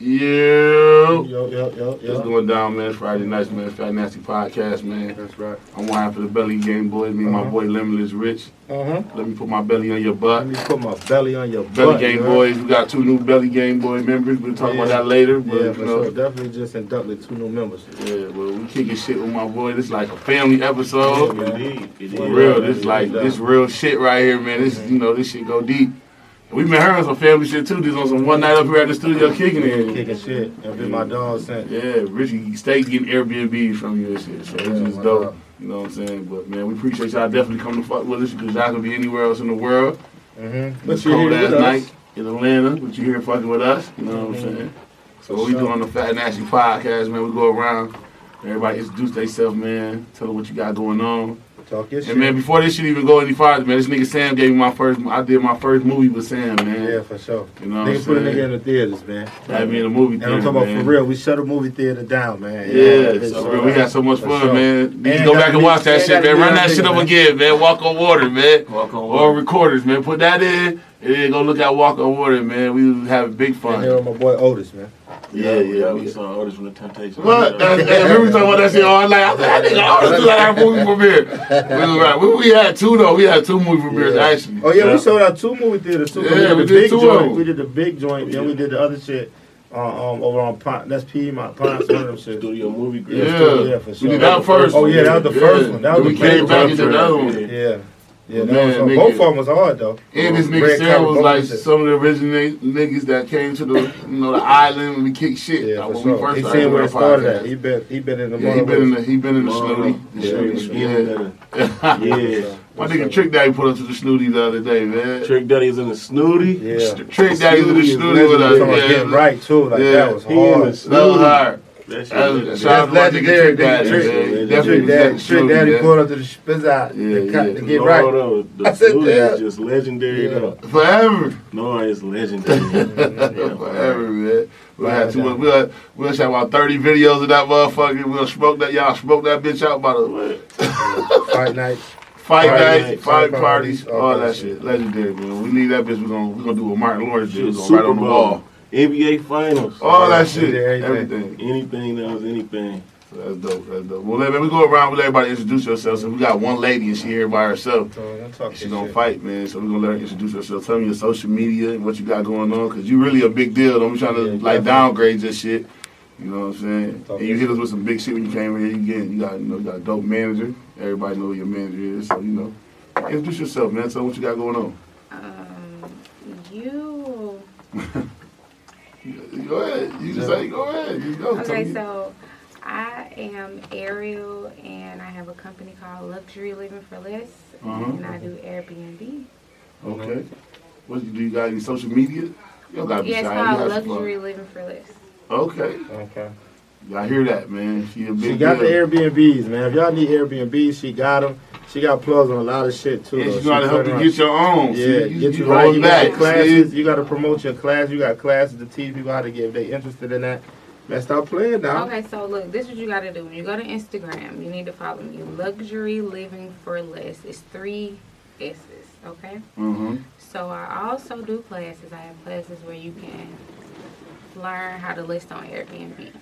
Yeah. Yo, yo, yo, What's yo. going down, man? Friday nights, man. Fat Nasty Podcast, man. That's right. I'm wine for the belly game, boys. Me and my Uh-huh. boy Limitless Rich. Uh huh. Let me put my belly on your butt. Let me put my belly on your Belly butt. Belly Game? Boys. We got two new Belly Game Boy members. We'll talk about that later. But, Yeah, you for know, sure. Definitely just inducted two new members. yeah, well, we kicking shit with my boy. This like a family episode. Yeah. Indeed, it For is. real, this like this real shit right here, man. This Mm-hmm. you know this shit go deep. We been hearing some family shit too. Just on some one night up here at the studio kicking it. Kicking shit. And be my dog sent. Yeah, Richie stay getting Airbnbs from you and shit. So Yeah, it's just dope. not? You know what I'm saying? But man, we appreciate y'all definitely coming to fuck with us because y'all can be anywhere else in the world. Mm-hmm. It's cold ass night in Atlanta, but you here fucking with us. You know what I'm Mhm. saying? So what we sure. do on the Fat Nasty podcast, man, we go around. Everybody introduce themselves, man. Tell them what you got going on. Talk your shit. And man, before this shit even go any farther, man, this nigga Sam gave me my first. I did my first movie with Sam, man. yeah, for sure. You know what Nigga put a nigga in the theaters, man. Had me in a movie And theater, I'm talking about man. for real. We shut a movie theater down, man. Yeah, it's so all real, we right. had so much For fun, sure. man. Niggas And go back and watch that shit, man. Run that shit up man. again, man. Walk on water, man. Walk on All water. recorders, man. Put that in, and then go look at Walk on Water, man. We was having big And here fun. with my boy Otis, man. Yeah, yeah. We we- saw Otis from the Temptations. What? That, that, remember we talking about that shit all night? I was like, I think I was like our movie premiere. We was right. We, we had two though. We had two movie premieres Yeah. actually. Oh yeah, Yeah. we sold out two movie theaters too. Yeah, we did we the did big two of joint. them. We did the big joint. Then we did the other shit. Uh, um, over on Pont. That's Piedmont Ponce. One of them shit. Studio movie grill. Yeah. still there for We sure. did that first. Oh yeah, that was the Yeah. first one. That was Then the we came big back one. into the other one. Yeah. Yeah, that Man, was hard. nigga. both of them was hard though. And this nigga Red Sam was like of some of the original niggas that came to the you know the island and we kicked shit. Yeah, Like, for when we first He started seen where it doing started at. He been he been in the Yeah, he been in the he been in the snooty. Yeah, yeah. yeah. Yeah. My nigga Trick Daddy put up to the snooty the other day, man. Trick Daddy's in the snooty. Yeah. Trick Daddy was in the Snooty is snooty with us. Yeah, getting right too. Like Yeah. that was He in the hard. That was hard. That shit That was, legendary. shout out to my nigga legendary, Trick Daddy, Trick- man. He Trick Definitely Trick was at Daddy, Trick Daddy pulled up to the spizz out Yeah, to, yeah. to get No, right. no, the I said, yeah. is just legendary. Yeah. though. Forever. No, it's legendary. Forever, man. We had too much. We'll, we'll have about 30 videos of that motherfucker. We'll smoke that. Y'all smoke that bitch out by the Fight night. fight Fight night, night, fight fight parties, parties, all all that that shit. Legendary, man. We leave that bitch. We're gonna, we gonna do what Martin Lawrence did. We're gonna Super write on the Bowl. Wall. NBA Finals. All that shit. everything. Everything. Anything that was anything. That's dope. That's dope. Well, man, we go around with everybody introduce yourself. So we got one lady and she here by herself. So don't talk She gonna shit. fight, man. So we're gonna let her introduce herself. Tell me your social media and what you got going on, cause you really a big deal. Don't be trying to Yeah, like definitely. downgrade your shit. You know what I'm saying? Talk and you hit us with some big shit when you came here. You get, you got, you know, you got a dope manager. Everybody know who your manager is. So you know, introduce yourself, man. Tell them what you got going on. Um, you. Go ahead. You just say, go ahead. You go. Okay, so I am Ariel, and I have a company called Luxury Living for Less, Uh-huh. and I do Airbnb. Okay. What you do? You got any social media? You don't gotta be Yeah, it's shy. You called have some fun. Luxury Living for Less. Okay. Okay. Y'all hear that, man? She a big She got the. Airbnbs, man. If y'all need Airbnbs, she got them. She got plugs on a lot of shit too. And though. she's trying to help you get your own. Yeah, See, get you, you right. You got back. your classes. see? You got to promote your class. You got classes to teach people how to get if they interested in that. Man, stop playing now. Okay, so look, this is what you got to do. When you go to Instagram, you need to follow me. Luxury Living for Less. It's three S's, okay? Mhm. So I also do classes. I have classes where you can learn how to list on Airbnb.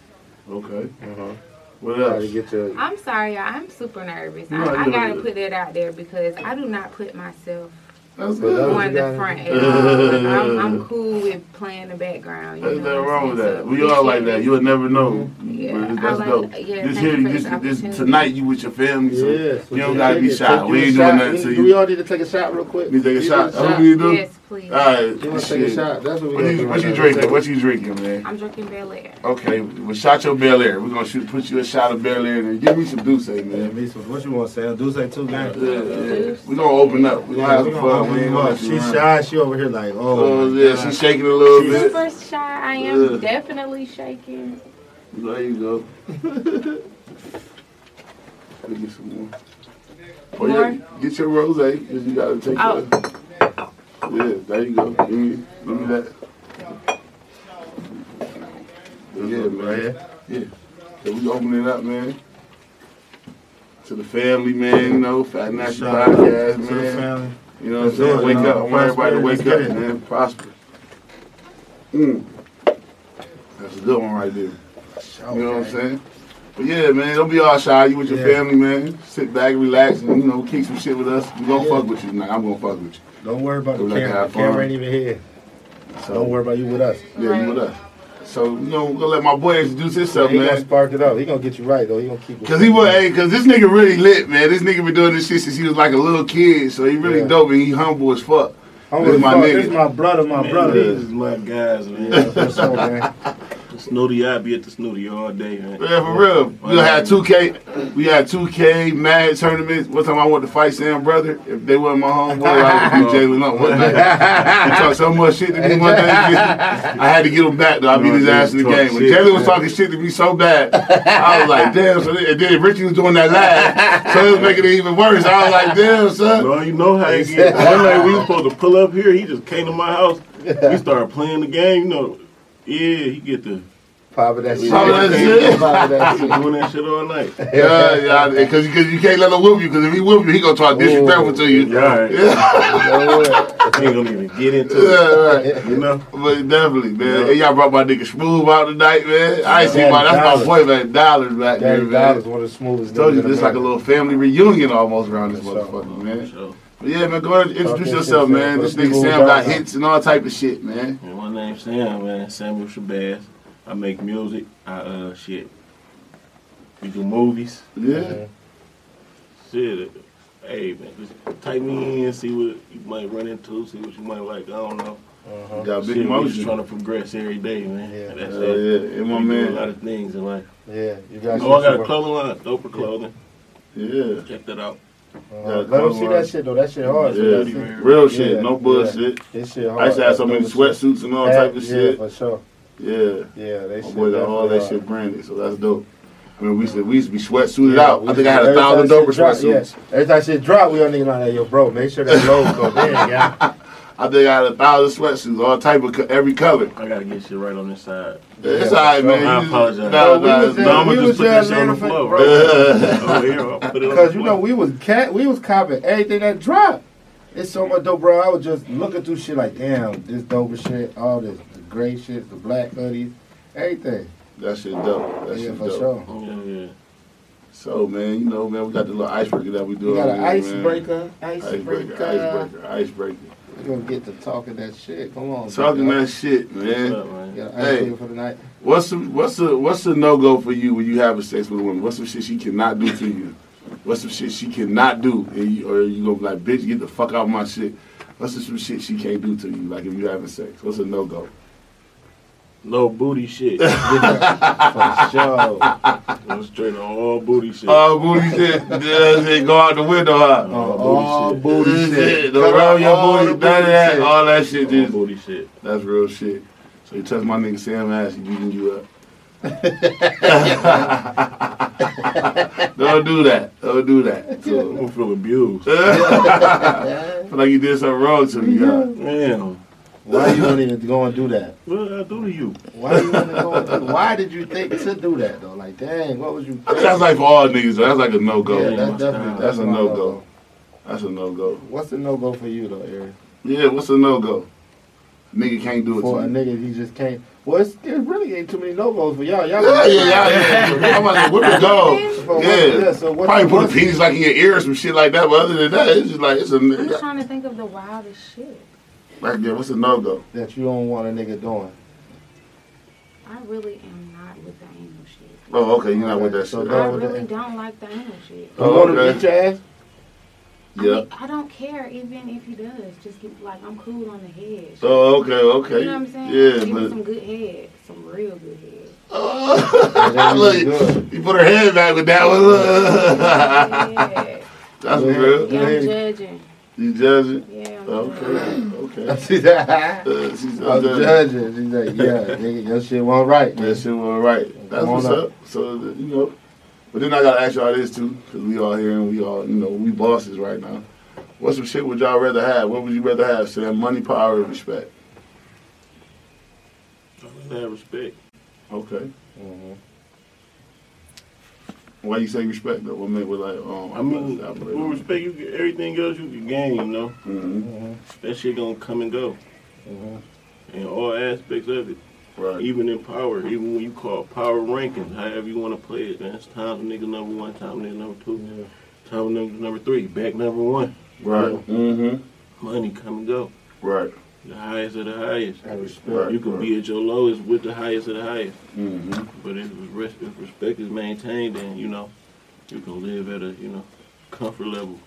Okay. Uh-huh. What How to else? get your I'm sorry, y'all. I'm super nervous. No, I, I gotta put that out there because I do not put myself That's good. on the front at I'm, I'm cool with playing the background. You There's know nothing wrong with that. So We all like that. You'll never know. Mm-hmm. Yeah, But I that's like- dope. yeah, this here, this, this this, tonight, you with your family, so Yeah, you don't gotta be shy. We ain't doing nothing to Do you. we all need to take a shot real quick? You take a shot. need That's what we do. Yes, please. All right. You want to take a shot? That's what we What you, do what you drinking? What you drinking, man? I'm drinking Belaire. Okay, well, shot your Belaire. We're gonna shoot, put you a shot of Belaire and give me some D'usse, Yeah, man. me some. What you want, Sam? Do say two Yeah, games. yeah. We're gonna open up. We're gonna have we some fun. open We gonna up. let She shy. She over here like, oh, Oh, my yeah, God. she's shaking a little bit. Super shy. I am Yeah. definitely shaking. There you go. Let me get some more. Oh, More? yeah, get your rose, because you gotta take Oh. that. Yeah, there you go. Give me, give me that. Yeah, man. Yeah. So we open it up, man. To the family, man, you know, Fat National Podcast, to the man. family. You know what I'm saying? Wake up. I want everybody to wake up, it. man. Prosper. Mm. That's a good one right there. You know what I'm saying? But yeah, man, don't be all shy. You with your Yeah. family, man. Sit back, relax, and you know, kick some shit with us. We gonna Yeah. fuck with you tonight. I'm gonna fuck with you. Don't worry about the We like to camera. have The camera fun. ain't even here. So Don't worry about you with us. Yeah, you with us. So you know, we're gonna let my boy introduce So himself, he gonna spark it up. He gonna get you right though. He gonna keep it. Cause he was, hey, cause this nigga really lit, man. This nigga been doing this shit since he was like a little kid, so he really Yeah. dope and he humble as fuck. I'm this with my my nigga. This is my brother, my Man, brother. These is my guys, man. Yeah, for sure, man. Snooty, I be at the Snooty all day, man. Yeah, for real. We had 2K, we had 2K mad tournaments. One time I went to fight Sam brother. If they wasn't my homeboy, I would beat Jalen up one night. He talked so much shit to me one day. I had to get him back though. I beat his ass in the game. When Jalen was talking shit to me so bad, I was like, damn. So then, and then Richie was doing that laugh, so it was making it even worse. I was like, damn, son. No, you know how it get. One night we was supposed to pull up here. He just came to my house. We started playing the game. You know, yeah, he get the Pop of that shit. Pop of that shit. Pop that shit. doing that shit all night. Yeah, yeah, because because you can't let him whoop you. Because if he whoop you, he gonna talk disrespectful to you. Yeah, all right. Yeah, He ain't gonna even get into yeah, it. right. You know, But definitely, man. Yeah. And y'all brought my nigga Smooth out tonight, man. I ain't seen my that's Dollars. my boy, man. Dollars back there, Daddy Dollars, one of the smoothest. Told you niggas in this like a little family reunion almost around this For sure. motherfucker, man. so, But yeah, man, go ahead and introduce Talk yourself, man. This nigga Sam got on. hits and all type of shit, man. and my name's Sam, man. Samuel Shabazz. I make music. I uh shit. We do movies. Yeah. Mhm. Shit. Hey man, just type me in, see what you might run into, see what you might like. I don't know. Uh-huh. Got big Shit, we just trying to progress every day, man. Yeah. That's Hell it. yeah. And my we do a man. lot of things in life. Yeah, you got. Oh, I got a shit clothing line, Doper Clothing. Yeah. Check that out. Uh, let them see that shit though. That shit hard. Yeah. So that's it. Real shit, Yeah, no bullshit. This shit hard. I used to have so many That's dope as shit. sweatsuits and all That- type of yeah, shit. for sure. Yeah. Yeah, they My shit. boy all that definitely shit uh, branded, so that's dope. I mean, we used to, we used to be sweatsuited Yeah, out. I think I had a thousand shit doper drop, sweatsuits. Yeah. Every time shit drop, we don't need like that. Yo, bro, make sure that logo go in, yeah. I think I had a thousand sweatsuits, all type of co- every color. I gotta get shit right on this side. It's Yeah, alright, for man. I You just- apologize. Nah, No, we was it's No, I'm we gonna was just put this shit on the floor, for- bro. Over here, I'll put it Because you know we was cat, we was copping everything that dropped. It's so much dope, bro. I was just looking through shit like, damn, this dope shit, all this, the gray shit, the black hoodies, everything. That shit dope. That yeah, shit for dope. sure. Yeah, oh. yeah. So, man, you know, man, we got the little icebreaker that we do. We got an icebreaker, Icebreaker, icebreaker. icebreaker, icebreaker. We're gonna get to talking that shit. Come on. Talking big that shit, What's man. up, man? Got an Hey. icebreaker for the night. What's the what's the what's the no go for you when you having sex with a woman? What's some shit she cannot do to you? What's some shit she cannot do? And you, or you gonna be like, bitch, get the fuck out of my shit. What's some shit she can't do to you? Like if you having sex, what's a no go? No booty shit. For sure. Go straight on all booty shit. All booty shit. Yeah, shit, go out the window, huh? all all booty booty This shit. shit, Don't rub your all booty, the none of booty that, shit. all that shit. All Just, booty shit. that's real shit. So you touch my nigga Sam ass, he beating you up. Don't do that. Don't do that. I'm So, gonna feel abused. feel like you did something wrong to me, huh? Man, Why you don't even go and do that? what did I do to you? Why you want to go? And do, why did you think to do that though? Like, dang, what was you? Thinking? That's like for all niggas. though. That's like a no go. yeah, Yeah, that's definitely That's a no-go. That's a no go. What's the no go for you though, Eric? Yeah, what's a no go? Nigga can't do it For a to you. nigga, he just can't. Well, it's, it really ain't too many no goes for y'all. Y'all. Yeah, yeah, yeah, yeah. I'm like, where we go? For Yeah. so what, Probably put a penis like in your ear or some shit like that. But other than that, it's just like it's a I'm just trying to think of the wildest shit. Like, yeah, what's a no go? that you don't want a nigga doing. I really am not with the anal shit. Oh, okay, you're not with that So shit. go I really that. don't like the anal shit. Oh, you want him okay. to beat your ass? I, Yeah. mean, I don't care even if he does. Just get, like I'm cool on the head. Oh, okay, okay. You know what I'm saying? Yeah, Give me but some good head, some real good head. Oh, look, is you put her head back with that one. Yeah, That's Yeah. real. yeah I'm judging. You judging? Yeah, I'm Okay, judging. okay. She's like, Uh, she's I'm judging. judging. She's like, yeah, nigga, your shit wasn't right. man. That shit was right. That's Come what's up. up. So you know, but then I gotta ask y'all this too, because we all here and we all, you know, we bosses right now. What some shit would y'all rather have? What would you rather have? Sam, money, power, or respect? I have respect. Okay. Mhm. Why you say respect though? What made with like um? I mean, with respect, you get everything else you can gain, you know? hmm Mhm. That shit gonna come and go Mhm. in all aspects of it. Right. Even in power, even when you call power rankings, however you want to play it, man. It's times nigga number one, time nigga number two, time when nigga number three, back number one. Right. Mm-hmm. Money come and go. Right. The highest of the highest. Respect. You can be at your lowest with the highest of the highest. Mm-hmm. But if, res- if respect is maintained, then you know you can live at a you know comfort level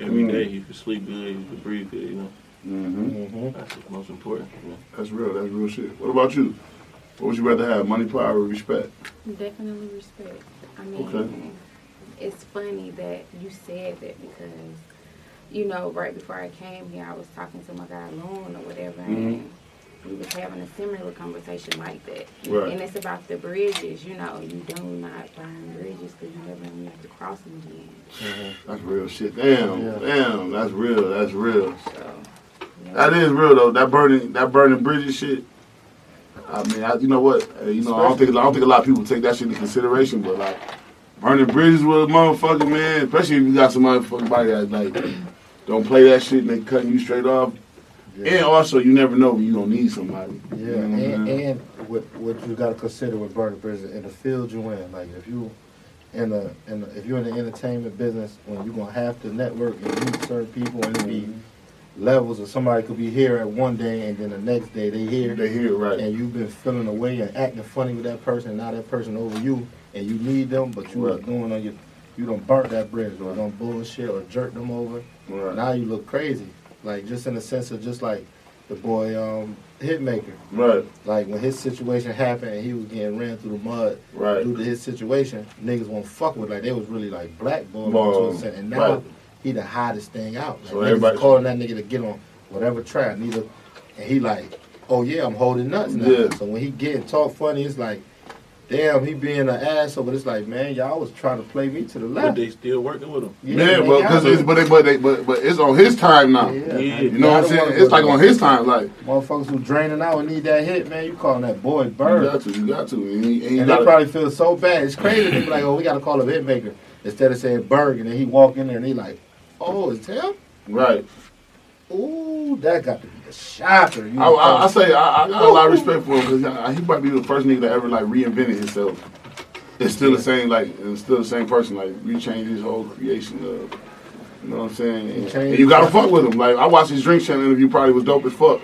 every Mm. day. You can sleep good, you can breathe good. You know Mm-hmm. Mm-hmm. that's the most important. You know? That's real. That's real shit. What about you? What would you rather have? Money, power, or respect? Definitely respect. I mean, Okay. it's funny that you said that because, you know, right before I came here, I was talking to my guy Loon or whatever, and we was having a similar conversation like that. Right. And it's about the bridges. You know, you do not burn bridges because you never know have to cross them again. That's real shit. Damn. Yeah. Damn. That's real. That's real. So. you know, That is real though. That burning, that burning bridges shit. I mean, I, you know what? Uh, you know, I don't think I don't think a lot of people take that shit into consideration. But like, burning bridges with a motherfucker, man. Especially if you got some motherfucking body that like don't play that shit and they cutting you straight off. And also, you never know when you gonna need somebody. Yeah, You know and, and what what you got to consider with burning bridges in the field you in. Like if you in the in the, if you're in the entertainment business, when you're gonna have to network and meet certain people and be mm-hmm. levels, or somebody could be here at one day and then the next day they here, they hear it right. and you've been feeling away and acting funny with that person. And now that person over you, and you need them, but you are doing on your you don't burnt that bridge or don't bullshit or jerk them over. Right. Now you look crazy. Like just in the sense of just like the boy um Hitmaka. Right. Like when his situation happened and he was getting ran through the mud Right. due to his situation, niggas won't fuck with like they was really like blackballed Ball, him to a. And now right. he the hottest thing out. Like So niggas everybody- calling that nigga to get on whatever track. Neither and he like, oh yeah, I'm holding nuts now. Yeah. So when he getting talk funny, it's like, damn, he being an asshole. But it's like, man, y'all was trying to play me to the left. But they still working with him. Yeah, man, but because it's but they, but they, but but it's on his time now. Yeah, Yeah. You know what I'm saying? It's like on his time. Like Motherfuckers who draining out and need that hit, man. You calling that boy Yung Berg. got to, you got to, and, you- and you And gotta- they probably feel so bad. It's crazy. They be like, oh, we got to call him Hitmaka. Instead of saying Berg. And then he walk in there and he like, oh, it's him? right. Ooh, that got to be a shocker. You I, I, I say I, I got a lot of respect for him because uh, he might be the first nigga that ever like reinvented himself. It's still the same, like it's still the same person. Like we changed his whole creation of, you know what I'm saying? And, and you gotta fuck with him. Like I watched his Drink Champs interview, probably was dope as fuck.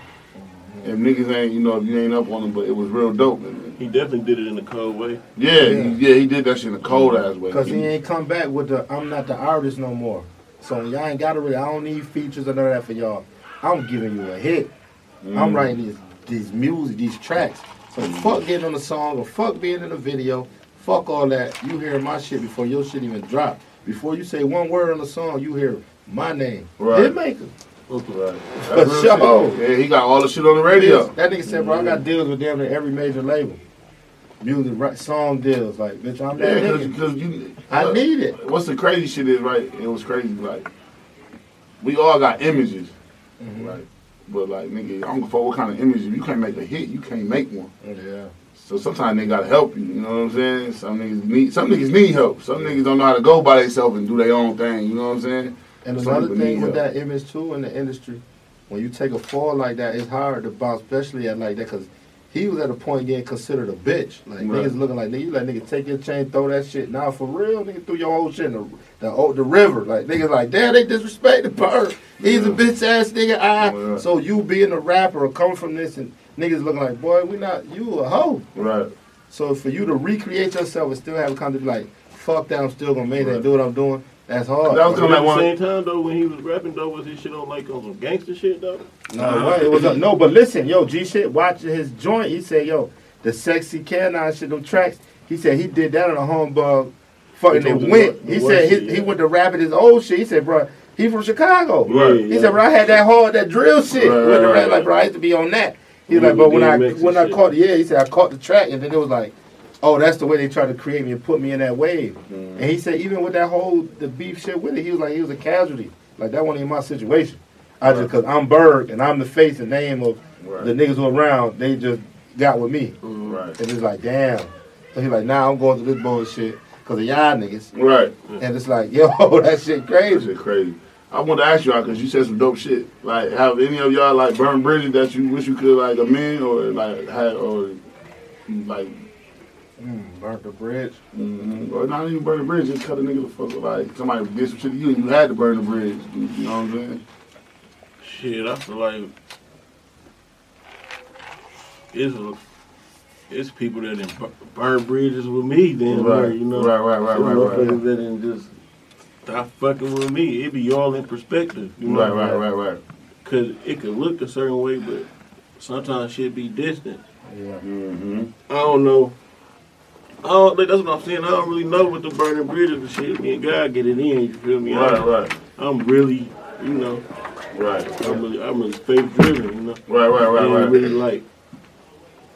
If niggas ain't, you know, if you ain't up on him, but it was real dope. And, He definitely did it in a cold way. yeah, Yeah. He, yeah, he did that shit in a cold ass way. Because he ain't come back with the, I'm not the artist no more. So y'all ain't got to really, I don't need features or none of that for y'all. I'm giving you a hit. Mm. I'm writing these, these music, these tracks. So fuck getting on the song or fuck being in the video. Fuck all that. You hear my shit before your shit even drop. Before you say one word on the song, you hear my name. Right. Hitmaka. Right. For sure. shit. Yeah, he got all the shit on the radio. That nigga said, bro, I got deals with damn near every major label. Music, right, song deals. Like, bitch, I'm that Yeah, nigga. because you. I need it. What's the crazy shit is right? It was crazy. Like we all got images, Mm-hmm. right? But like nigga, I don't give a fuck what kind of image. If you can't make a hit, you can't make one. Yeah. So sometimes they gotta help you. You know what I'm saying? Some niggas need some niggas need help. Some niggas don't know how to go by themselves and do their own thing. You know what I'm saying? And Some another thing with help. that image too in the industry, when you take a fall like that, it's hard to bounce, especially at like that, because he was at a point getting considered a bitch. Like Right. niggas looking like nigga, you let nigga take your chain, throw that shit. Now for real, nigga threw your whole shit in the the, oh, the river. Like niggas like, damn, they disrespect the bird. He's a bitch ass nigga. Ah, Yeah. so you being a rapper or coming from this and niggas looking like, boy, we not you a hoe. Right. So for you to recreate yourself and still have a kind of like, fuck that, I'm still gonna make that, Right. and do what I'm doing. That's hard. That was But kinda at like the same time though, when he was rapping though, was his shit on like on some gangster shit though? No, way. it was a, no, but listen, yo, G shit, watching his joint, he said, yo, the sexy canine shit, them tracks. He said he did that on a humbug. Fucking He it told you went. He said shit, he, he went to rapping his old shit. He said, bro, he from Chicago. Right, He yeah. said, bro, I had that hard, that drill shit. Right, with the right, rap. right. Like, bro, I used to be on that. He like, but when I DMX and when I shit. caught, yeah, he said I caught the track, and then it was like, oh, that's the way they tried to create me and put me in that wave. Mm-hmm. And he said, even with that whole the beef shit with it, he was like, he was a casualty. Like that wasn't even my situation. I just because I'm Berg and I'm the face and name of Right. the niggas who around, they just got with me. Right. And it's like, damn. So he's like, nah, I'm going through this bullshit because of y'all niggas. Right. And it's like, yo, that shit That crazy. shit crazy. I want to ask y'all because you said some dope shit. Like, have any of y'all like burned bridges that you wish you could like amend or like had or like, Mm, burnt the bridge. mm-hmm. or not even burn the bridge, just cut a nigga the fuck up. Like somebody did some shit to you, and you had to burn the bridge. You know what I'm saying? Shit, I feel like it's a, it's people that done bu- burn bridges with me. Then Right, you know, right, right, right, Some right, right. motherfuckers that done just stop fucking with me. It be all in perspective. You know? Right, right, right, right. Cause it could look a certain way, but sometimes shit be distant. Yeah. Mm-hmm. I don't know. Oh, I don't, that's what I'm saying. I don't really know what the burning bridges and shit. Me and God get it in. You feel me? Right, I'm, right, I'm really, you know, right, I'm really, I'm really faith driven. You know. right, right, right, and right. really like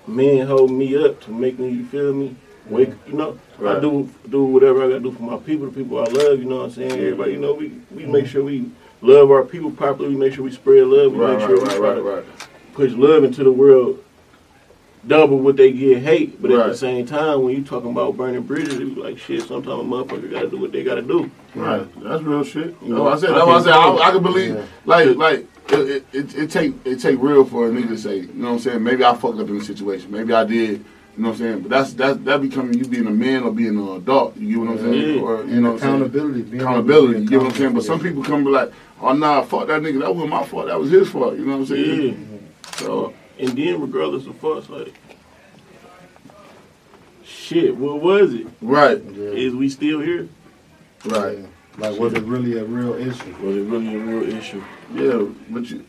men hold me up to make me you feel me wake you know Right. I do do whatever I gotta do for my people the people I love you know what I'm saying everybody you know we we make sure we love our people properly we make sure we spread love we Right, make right, sure we right, try right, to right. push love into the world double what they get hate but at the same time when you talking about burning bridges it be like shit sometimes a motherfucker gotta do what they gotta do Right, that's real shit. You know, what I said. I That's what I can said. I, tell. I can believe, Yeah. like, like it, it, it, it take it take real for a nigga to say, you know what I'm saying? Maybe I fucked up in the situation. Maybe I did. You know what I'm saying? But that's that's that becoming you being a man or being an adult. You get what I'm saying? Yeah. Or you And know what I'm saying? accountability. being Accountability. You get what I'm saying? But some people come and be like, oh nah, fuck that nigga. That wasn't my fault. That was his fault. You know what I'm saying? yeah So and then regardless of fuss like shit what was it right, Yeah. is we still here right, Yeah. Like, was it really a real issue? Was it really a real issue? yeah. But you,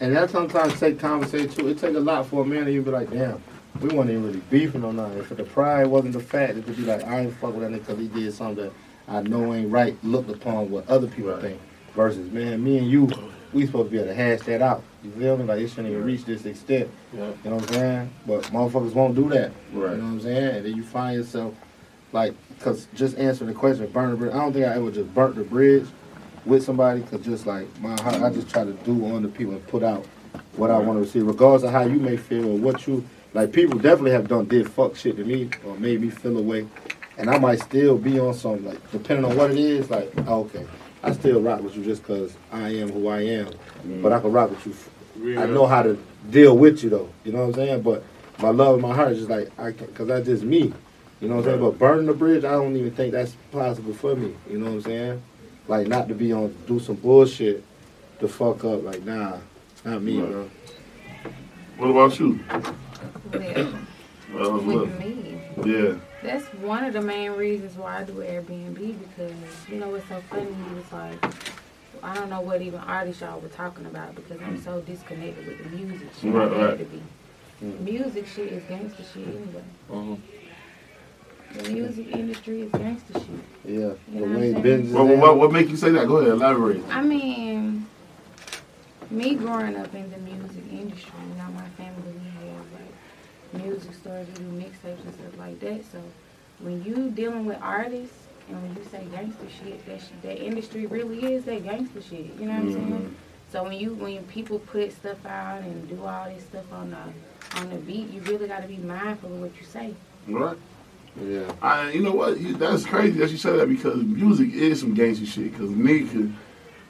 And that sometimes take conversation too. It take a lot for a man to even be like, damn, we wasn't even really beefing on nothing. If the pride wasn't the fact, it would be like, I ain't fuck with that nigga because he did something that I know ain't right, looked upon what other people Right. think. Versus, man, me and you, we supposed to be able to hash that out. You feel me? Like, it shouldn't even reach this extent. Yeah. You know what I'm saying? But motherfuckers won't do that. right, You know what I'm saying? And then you find yourself, like, because just answering the question, burn the bridge, I don't think I ever just burnt the bridge with somebody, because just like, my heart, I just try to do on the people and put out what I want to see, regardless of how you may feel or what you, like, people definitely have done, did fuck shit to me or made me feel away. And I might still be on some, like, depending on what it is, like, okay, I still rock with you just because I am who I am. Mm. But I can rock with you I know how to deal with you though. You know what I'm saying? But my love in my heart is just like I can, cause that's just me. You know what I'm saying? But burning the bridge, I don't even think that's possible for me. You know what I'm saying? Like not to be on do some bullshit to fuck up. Like nah, not me, Right. bro. what about you? Well, Well, what look, you yeah, That's one of the main reasons why I do Airbnb because you know what's so funny is like I don't know what even artists y'all were talking about because I'm so disconnected with the music shit. Right, right. to be. Mm. Music shit is gangster shit anyway. Uh-huh. The music industry is gangster shit. Yeah, You the know what I'm way saying? what, what, what, what make you say that? Go ahead, elaborate. I mean, me growing up in the music industry, you know, my family we have like music stores, we do mixtapes and stuff like that. So when you dealing with artists and when you say gangster shit, that sh- that industry really is that gangster shit. You know what I'm saying? Mm-hmm. So when you when people put stuff out and do all this stuff on the on the beat, you really got to be mindful of what you say. Right. Yeah, I, you know what? You, that's crazy that you said that because music is some gangster shit. Because a nigga could,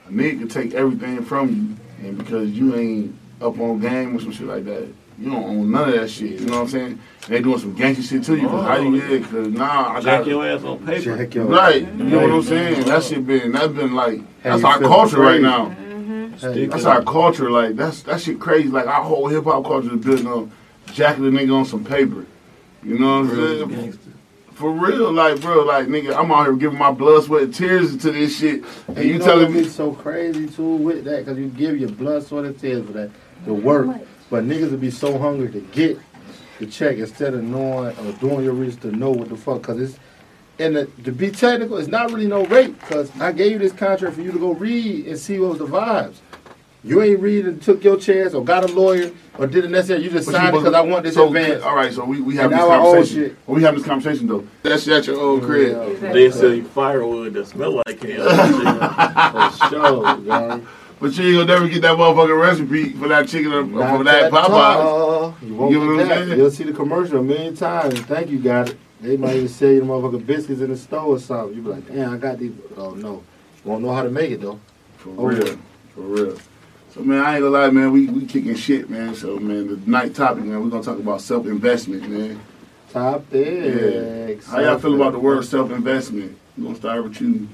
a nigga could take everything from you, and because you ain't up on game or some shit like that, you don't own none of that shit. You know what I'm saying? They doing some gangster shit to you. Cause how you Oh. did? Because nah, I got your ass on paper. Check your right. You know what I'm saying? That shit been that's been like that's our feel culture right now. Mm-hmm. That's our culture. Like that's that shit crazy. Like our whole hip hop culture is built on jacking the nigga on some paper. You know what I'm Real saying? For real, like bro, like nigga, I'm out here giving my blood, sweat, and tears into this shit, and, And you, you, know telling me, it's so crazy too with that because you give your blood, sweat, and tears for that the work. But niggas would be so hungry to get the check instead of knowing or doing your research to know what the fuck. Cause it's and the, to be technical, it's not really no rape. Cause I gave you this contract for you to go read and see what was the vibes. You ain't read and took your chance or got a lawyer or did it necessary. You just But you signed it because I want this so, advance. All right, so we, we have And this now I own conversation. shit. Well, we have this conversation though. That's at your old crib. Yeah. They sell you firewood that smell like hell. For sure, gang. But you ain't gonna never get that motherfucking recipe for that chicken or for that Popeyes. tall. You won't You know get that. saying? You'll see the commercial a million times. Thank you got it. They might even sell you the motherfucking biscuits in the store or something. You be like, damn, I got these. Oh no, won't know how to make it though. For Oh, real, yeah. for real. So man, I ain't gonna lie, man. We we kicking shit, man. So man, the night topic, man. We're gonna talk about self investment, man. Topics. How y'all feel about the word self investment? We're gonna start with you.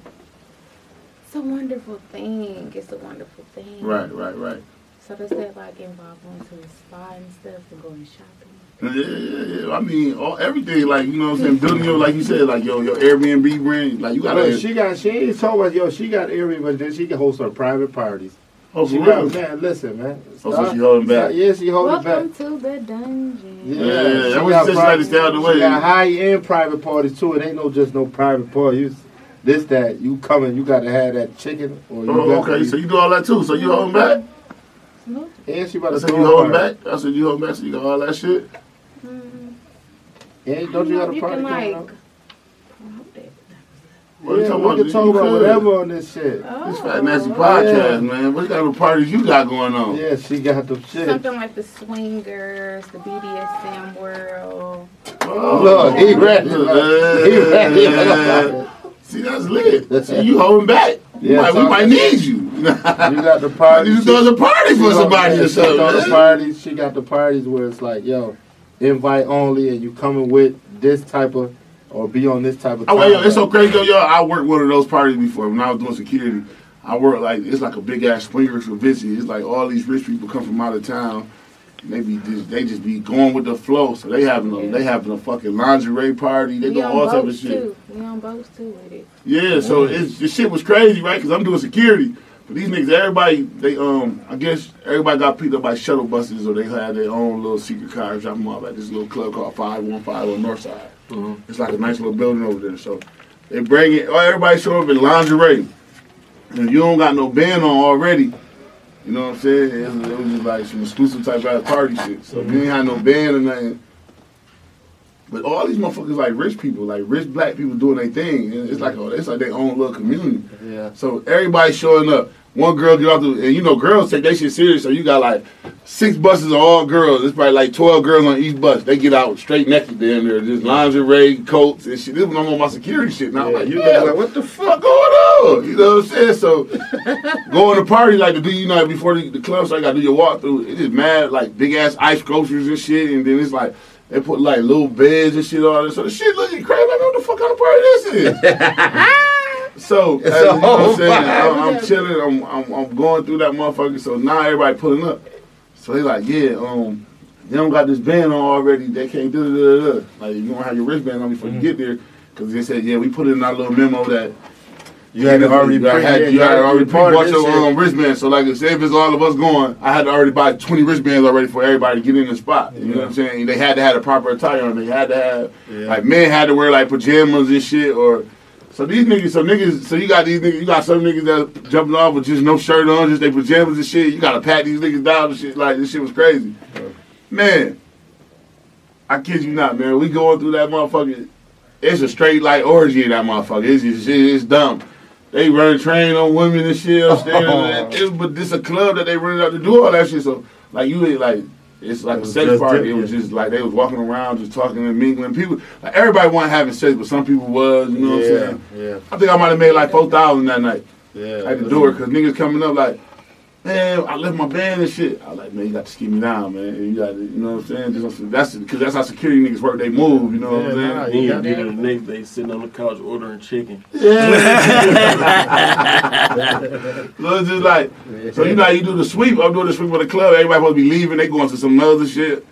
It's a wonderful thing. It's a wonderful thing. Right, right, right. So does that like involve going to a spa and stuff and going shopping? Yeah, yeah, yeah. I mean, all, everything, like you know, what I'm saying, building your, like you said, like yo, your Airbnb brand, like you gotta. Look, she got she ain't told us yo she got area but then she can host her private parties. oh, She for got man, listen man. Oh, so she holding back. Yeah, she holding Welcome back. Welcome to the dungeon. Yeah, Yeah, yeah, she that was got just like private- to stay out the way. She got high end private parties too. It ain't no just no private party. You, this that you coming, you got to have that chicken or you Oh, got okay, to, so you do all that too. So you holding back? Smooth. and she about I to said you a holding back. I said you holding back. So you got all that shit. Mm, And don't you got a you party can coming like up? promote that. What are you Yeah, talking we about? can talk You about could. whatever on this shit. This fat nasty Oh. podcast, Yeah. man. What kind of parties you got going on? Yeah, she got the shit. Something like the swingers, the BDSM world. Oh, Look, he ready. Yeah. He ready. See, that's lit. See, you holding back. Yeah, might, we might need you. You got the party. to throw a party for somebody or She throw the something. parties. She got the parties where it's like, yo, invite only, and you coming with this type of, or be on this type of. Oh, wait, yo, it's so crazy, though, yo. I worked one of those parties before when I was doing security. I worked like it's like a big ass swingers convention. It's like all these rich people come from out of town. And they be just, they just be going with the flow. So they having a, they having a fucking lingerie party. They we do all type of boats shit. too. We on boats too with it. Yeah, so it's the shit was crazy, right? Because I'm doing security. But these niggas, everybody, they um, I guess everybody got picked up by shuttle buses, or they had their own little secret cars, drop them off at this little club called Five One Five on North Side. It's like a nice little building over there. So they bring it. Oh, everybody show up in lingerie, and you don't got no band on already. You know what I'm saying? It was, it was just like some exclusive type of party shit. So we ain't had no band or nothing. But all these motherfuckers like rich people, like rich black people doing their thing. And It's like oh, it's like their own little community. Yeah. So everybody showing up. One girl get off the, and you know girls take that shit serious. So you got like six buses of all girls. It's probably like twelve girls on each bus. They get out straight naked down there, just lingerie, coats and shit. This was on my security shit. Now I'm like, you yeah, like, what the fuck? going on? You know what I'm saying? So going to party like to do you know before the, the club, so I gotta do your walkthrough. It's just mad like big ass ice sculptures and shit, and then it's like they put like little beds and shit on it. So the shit looking crazy. I like know what the fuck kind of party this is? So, as, a you know what I'm saying? I'm, I'm chilling. I'm, I'm I'm going through that motherfucker. So now everybody pulling up. So they like, yeah, um, you don't got this band on already. They can't do da da da. Like you don't have your wristband on before Mm-hmm. you get there. Because they said, yeah, we put it in our little memo that You had to already you pre- had, yeah, you had already pre-bought bought your shit. um, wristband. So like, say if it's all of us going, I had to already buy 20 wristbands already for everybody to get in the spot. You know what I'm saying? They had to have a proper attire on. They had to have Yeah. like men had to wear like pajamas and shit or. So these niggas, so niggas, so you got these niggas, you got some niggas that jumping off with just no shirt on, just their pajamas and shit. You gotta pat these niggas down and shit. Like this shit was crazy, man. I kid you not, man. We going through that motherfucker. It's a straight like orgy in that motherfucker. It's just. It's dumb. They run train on women and shit. upstairs. It's, but this a club that they running out to do all that shit. So like you ain't like. It's like It a sex party. It was just like they was walking around, just talking and mingling. People, like everybody wasn't having sex, but some people was. You know what I'm saying? yeah, I think I might have made like four thousand that night yeah. at the door because niggas coming up like, man, I left my band and shit. I like, man, you got to ski me down, man. You got to, you know what I'm saying? Just, that's because that's how security niggas work. They move, you know what Yeah, I'm nah, saying? Then you got get that? it the next day sitting on the couch ordering chicken. So it's just like, so you know how you do the sweep. I'm doing the sweep with the club. Everybody supposed to be leaving. They going to some other shit.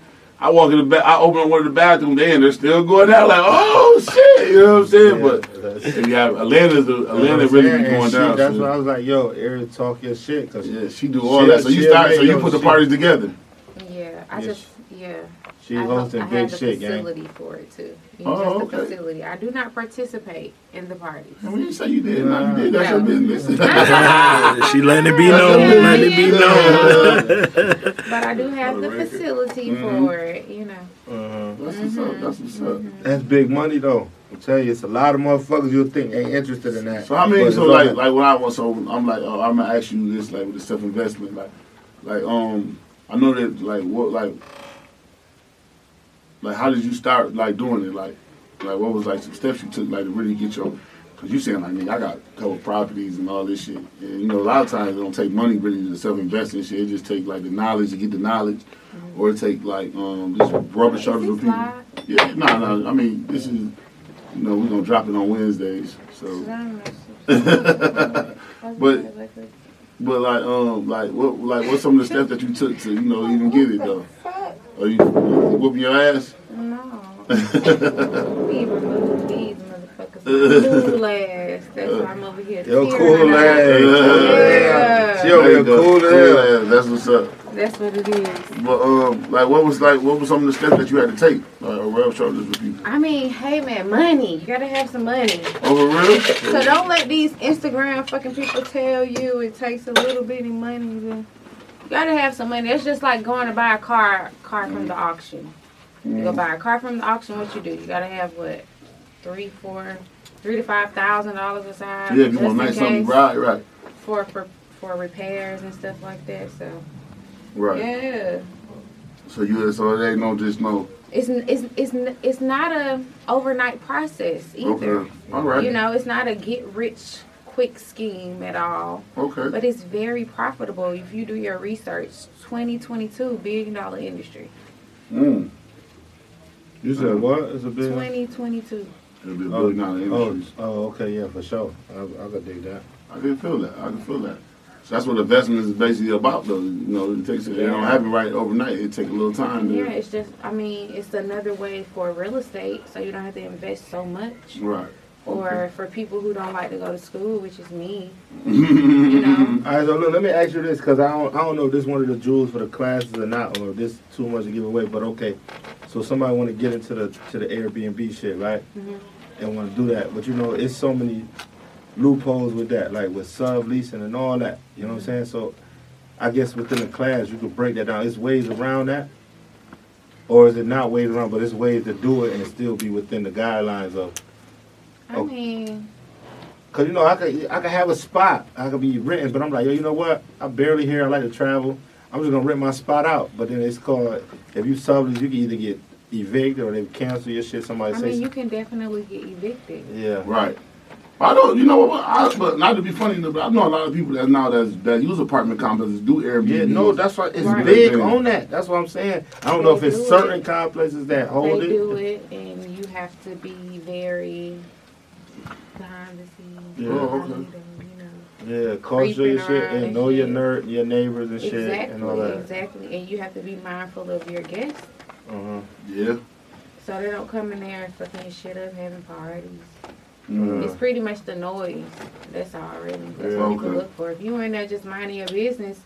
I walk in the back. I open up one of the bathrooms. They and they're still going out. Like, oh shit, you know what I'm saying? But that's- if you have Atlanta's, Atlanta really be going she- down. That's so- why I was like, yo, Eric, talk your shit. Cause Yeah, she do all She- that. So you she start. So you put the shit. parties together. Yeah, I Yeah, just yeah. She I, hosting I big have the facility for it too. You Oh, just okay. the facility. I do not participate in the parties. And when you say you did, no, you did. That's your business. she letting it be known. a Letting it be known. But I do have the On the record. facility Mhm. for it. You know. Uh-huh. That's what's up. That's what's up. That's big money though. I'm telling you, it's a lot of motherfuckers you'll think ain't interested in that. So I But mean, so like, like when I was, so I'm like, oh, I'm gonna ask you this, like with the self investment, like, like, um, I know that, like, what, like, like, how did you start, like, doing it, like, like, what was like some steps you took, like, to really get your, Cause you saying like, nigga, I got a couple properties and all this shit. And you know, a lot of times it don't take money really to self invest in shit. It just take like the knowledge to get the knowledge, or it take like um just rubber shoulders with people. live? Yeah, no, no. I mean, this is, you know, we're gonna drop it on Wednesdays. So, But But- but like, um, like what, like what's some of the steps that you took to, you know, even get it though? Are you whooping your ass? No. we remove these motherfuckers. Cool ass. That's why I'm over here. Yo, tearing cool up. ass. Yeah. She over There here you go. cool as ass. That's what's up. That's what it is. But um, like, what was like, what was some of the steps that you had to take, like, or rub shoulders with people? I mean, hey man, money. You gotta have some money. Over real? So don't let these Instagram fucking people tell you it takes a little bitty money to. You gotta have some money. It's just like going to buy a car car from the auction. You go mm. buy a car from the auction. What you do? You gotta have what, three, four, three to five thousand dollars aside. Yeah, if you want in nice something, right, right, For for for repairs and stuff like that. So right. yeah. So you, so ain't no just no. It's, it's, it's, it's not a overnight process either. Okay, all right. You know, it's not a get rich quick scheme at all. Okay. But it's very profitable if you do your research. 2022 billion dollar industry. Mm. You said what? It's a big. 2022. It'll be a Oh, billion dollar oh, industry. oh, okay, yeah, for sure. I, I could dig that. I can feel that. I can feel that. So that's what investment is basically about, though. You know, it takes it don't happen right overnight. It takes a little time. To, Yeah, it's just I mean, it's another way for real estate, so you don't have to invest so much. Right. Or for people who don't like to go to school, which is me, you know. All right, so look, let me ask you this, because I don't, I don't know if this one of the jewels for the classes or not, or if this too much to give away. But okay, so somebody want to get into the to the Airbnb shit, right? Mhm. And want to do that, but you know, it's so many loopholes with that, like with subleasing and all that. You know what I'm saying? So, I guess within the class, you could break that down. It's ways around that, or is it not ways around, but it's ways to do it and still be within the guidelines of I Oh. mean, Cause you know I could I could have a spot I could be renting, but I'm like yo you know what I'm barely here I like to travel I'm just gonna rent my spot out. But then it's called if you sublease you can either get evicted or they cancel your shit. Somebody I say mean, you can definitely get evicted. yeah Right. I don't, you know what? I, but not to be funny, but I know a lot of people that now that that use apartment complexes do Airbnb. yeah no that's why it's Right. big Thing. on that. That's what I'm saying. I don't know if They it's do certain it. complexes that hold they it. do it, and you have to be very behind the scenes. Yeah. Oh, okay. them, you know. Yeah, culture your creeping shit around and and know your shit. ner- your neighbors and shit and all Exactly, that. exactly, and you have to be mindful of your guests, Uh-huh. Yeah. so they don't come in there and fucking shit up, having parties. Mm. It's pretty much the noise. That's all, really. That's Yeah, what people okay. look for. If you in there just minding your business,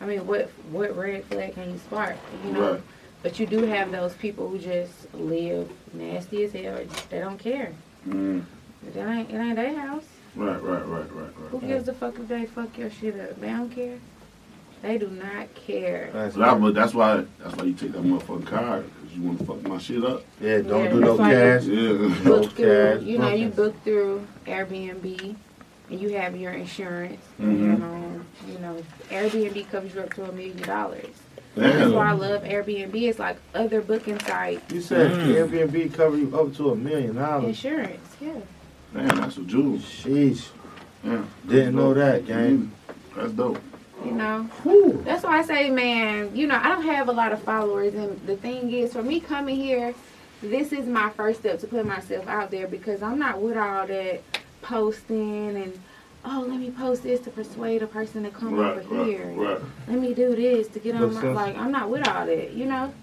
I mean, what what red flag can you spark? You know. Right. But you do have those people who just live nasty as hell. They don't care. Mm. It ain't it ain't their house. Right, right, right, right, Who gives a fuck if they fuck your shit up? They don't care. They do not care. That's So but that's why that's why you take that motherfucking card because you want to fuck my shit up. yeah, don't Yeah, do no it's like- cash. Yeah. book No through, cash, you know, you book through Airbnb, and you have your insurance and your Mhm. home. You know, Airbnb covers you up to a million dollars. That's why I love Airbnb. It's like other booking sites. You said Mm. Airbnb cover you up to a million dollars. Insurance, yeah. Damn, that's a jewel. Sheesh. Yeah. Didn't know that, gang. That's dope. You know, Whew. that's why I say, man. You know, I don't have a lot of followers, and the thing is, for me coming here, this is my first step to put myself out there because I'm not with all that posting and. Oh, let me post this to persuade a person to come Right, over right, here. right. let me do this to get on my like I'm not with all that, you know.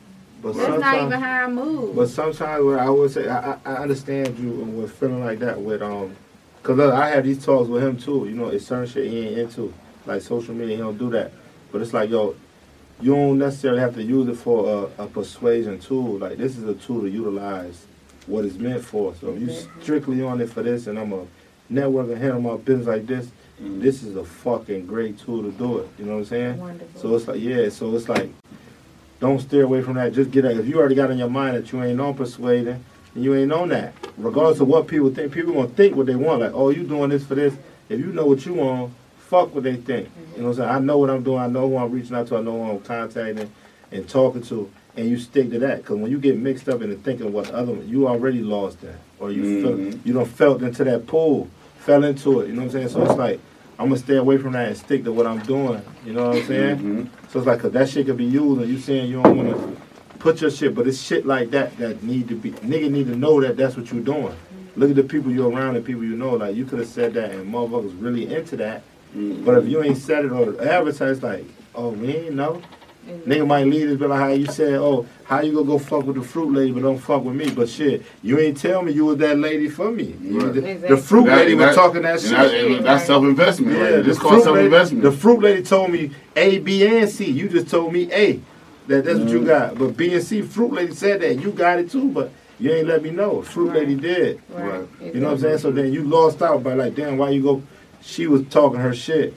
But That's not sometimes, even how I move. but sometimes what I would say, I, I I understand you with feeling like that with um, cause look, I have these talks with him too. You know, it's certain shit he ain't into, like social media. He don't do that. But it's like yo, you don't necessarily have to use it for a, a persuasion tool. Like this is a tool to utilize what it's meant for. So if you strictly on it for this, and I'm a network and handle my business like this, Mm. this is a fucking great tool to do it. You know what I'm saying? Wonderful. So it's like, yeah, so it's like, don't steer away from that. Just get that. If you already got in your mind that you ain't on persuading, and you ain't on that. Regardless of what people think, people gonna think what they want. Like, oh, you doing this for this. If you know what you want, fuck what they think. You know what I'm saying? I know what I'm doing. I know who I'm reaching out to. I know who I'm contacting and talking to. And you stick to that. Because when you get mixed up into thinking what other, you already lost that. Or you felt, Mhm. you don't felt into that pool fell into it. You know what I'm saying? So it's like I'm gonna stay away from that and stick to what I'm doing. You know what I'm saying? Mhm. So it's like 'cause that shit could be used, and you saying you don't want to put your shit, but it's shit like that that need to be nigga need to know that that's what you're doing. Look at the people you're around and people you know. Like you could have said that, and motherfuckers really into that. Mhm. But if you ain't said it or advertised, like, oh, we ain't know. Nigga might leave this, be like, how you said, oh, how you gonna go fuck with the fruit lady, but don't fuck with me? But shit, you ain't tell me you was that lady for me. Right. The, the fruit That- lady was talking that shit. that- that's self investment. Yeah, right? the This called fruit self lady, investment. the fruit lady told me A, B, and C. You just told me A. That that's what you got. But B and C, fruit lady said that. You got it too, but you ain't let me know. Fruit Right. lady did. Right. You know what I'm saying? So then you lost out by like, damn, why you go? She was talking her shit.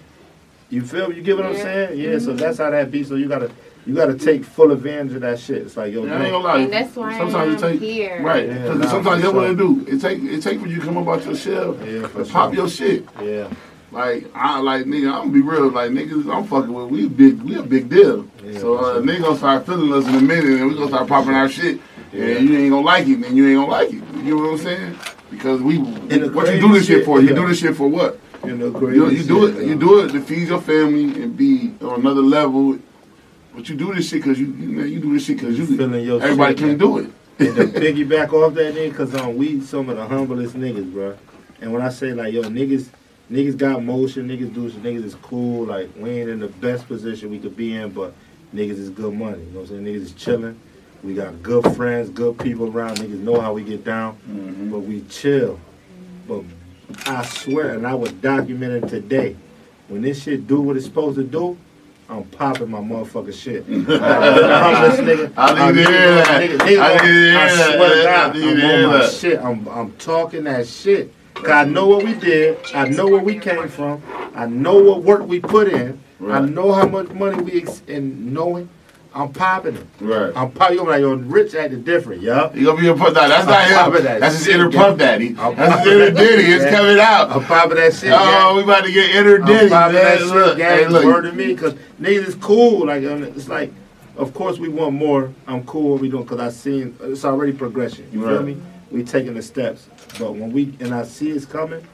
You feel? You get what I'm saying? Yeah. So Mhm. that's how that be. So you gotta, you gotta take full advantage of that shit. It's like yo, Yeah, I ain't gonna lie. And that's why sometimes I'm it take here. right Yeah, because nah, sometimes for that's what sure. it do. It take it take when you come up out your shell yeah, for to pop sure. your shit. Yeah, Like I like nigga, I'm gonna be real. Like niggas, I'm fucking with. We big, we a big deal. Yeah, so for uh, sure. nigga gonna start feeling us in a minute, and we gonna start popping our shit. Yeah. And you ain't gonna like it, then you ain't gonna like it. You know what I'm saying? Because we, what you do this shit shit- for? You do this shit for what? you know, You, you do shit, it. You do it to feed your family and be on another level. But you do this shit because you, you know, you do this shit because you. Feeling your everybody man. do it. and to piggyback off that nigga, cause um, we some of the humblest niggas, bro. And when I say like, yo, niggas, niggas got motion, niggas do shit, niggas is cool. Like we ain't in the best position we could be in, but niggas is good money. You know what I'm saying? Niggas is chilling. We got good friends, good people around. Niggas know how we get down, Mm-hmm. but we chill. But I swear, and I was document it today. When this shit do what it's supposed to do, I'm popping my motherfucking shit. I'm the humblest nigga. I need to hear that. nigga, nigga, I need to hear I that. swear to I God, need to I'm on my that. shit. I'm, I'm talking that shit. Cause I know what we did. I know where we came from. I know what work we put in. I know how much money we ex- and knowing. I'm popping it. Right. I'm popping. You're like, yo, rich acting different, yup. You gonna be a puff daddy. That's I'm not him. that That's his inner yeah. puff daddy. I'm That's his inner that diddy. It's coming out. I'm popping that shit. Oh, gang. we about to get inner I'm diddy. popping that shit, Look, gang. hey, look. Word to me, cause niggas is cool. Like it's like, of course we want more. I'm cool. What we doing? Cause I seen it's already progression. You feel Right. me? We taking the steps. But when we and I see it's coming,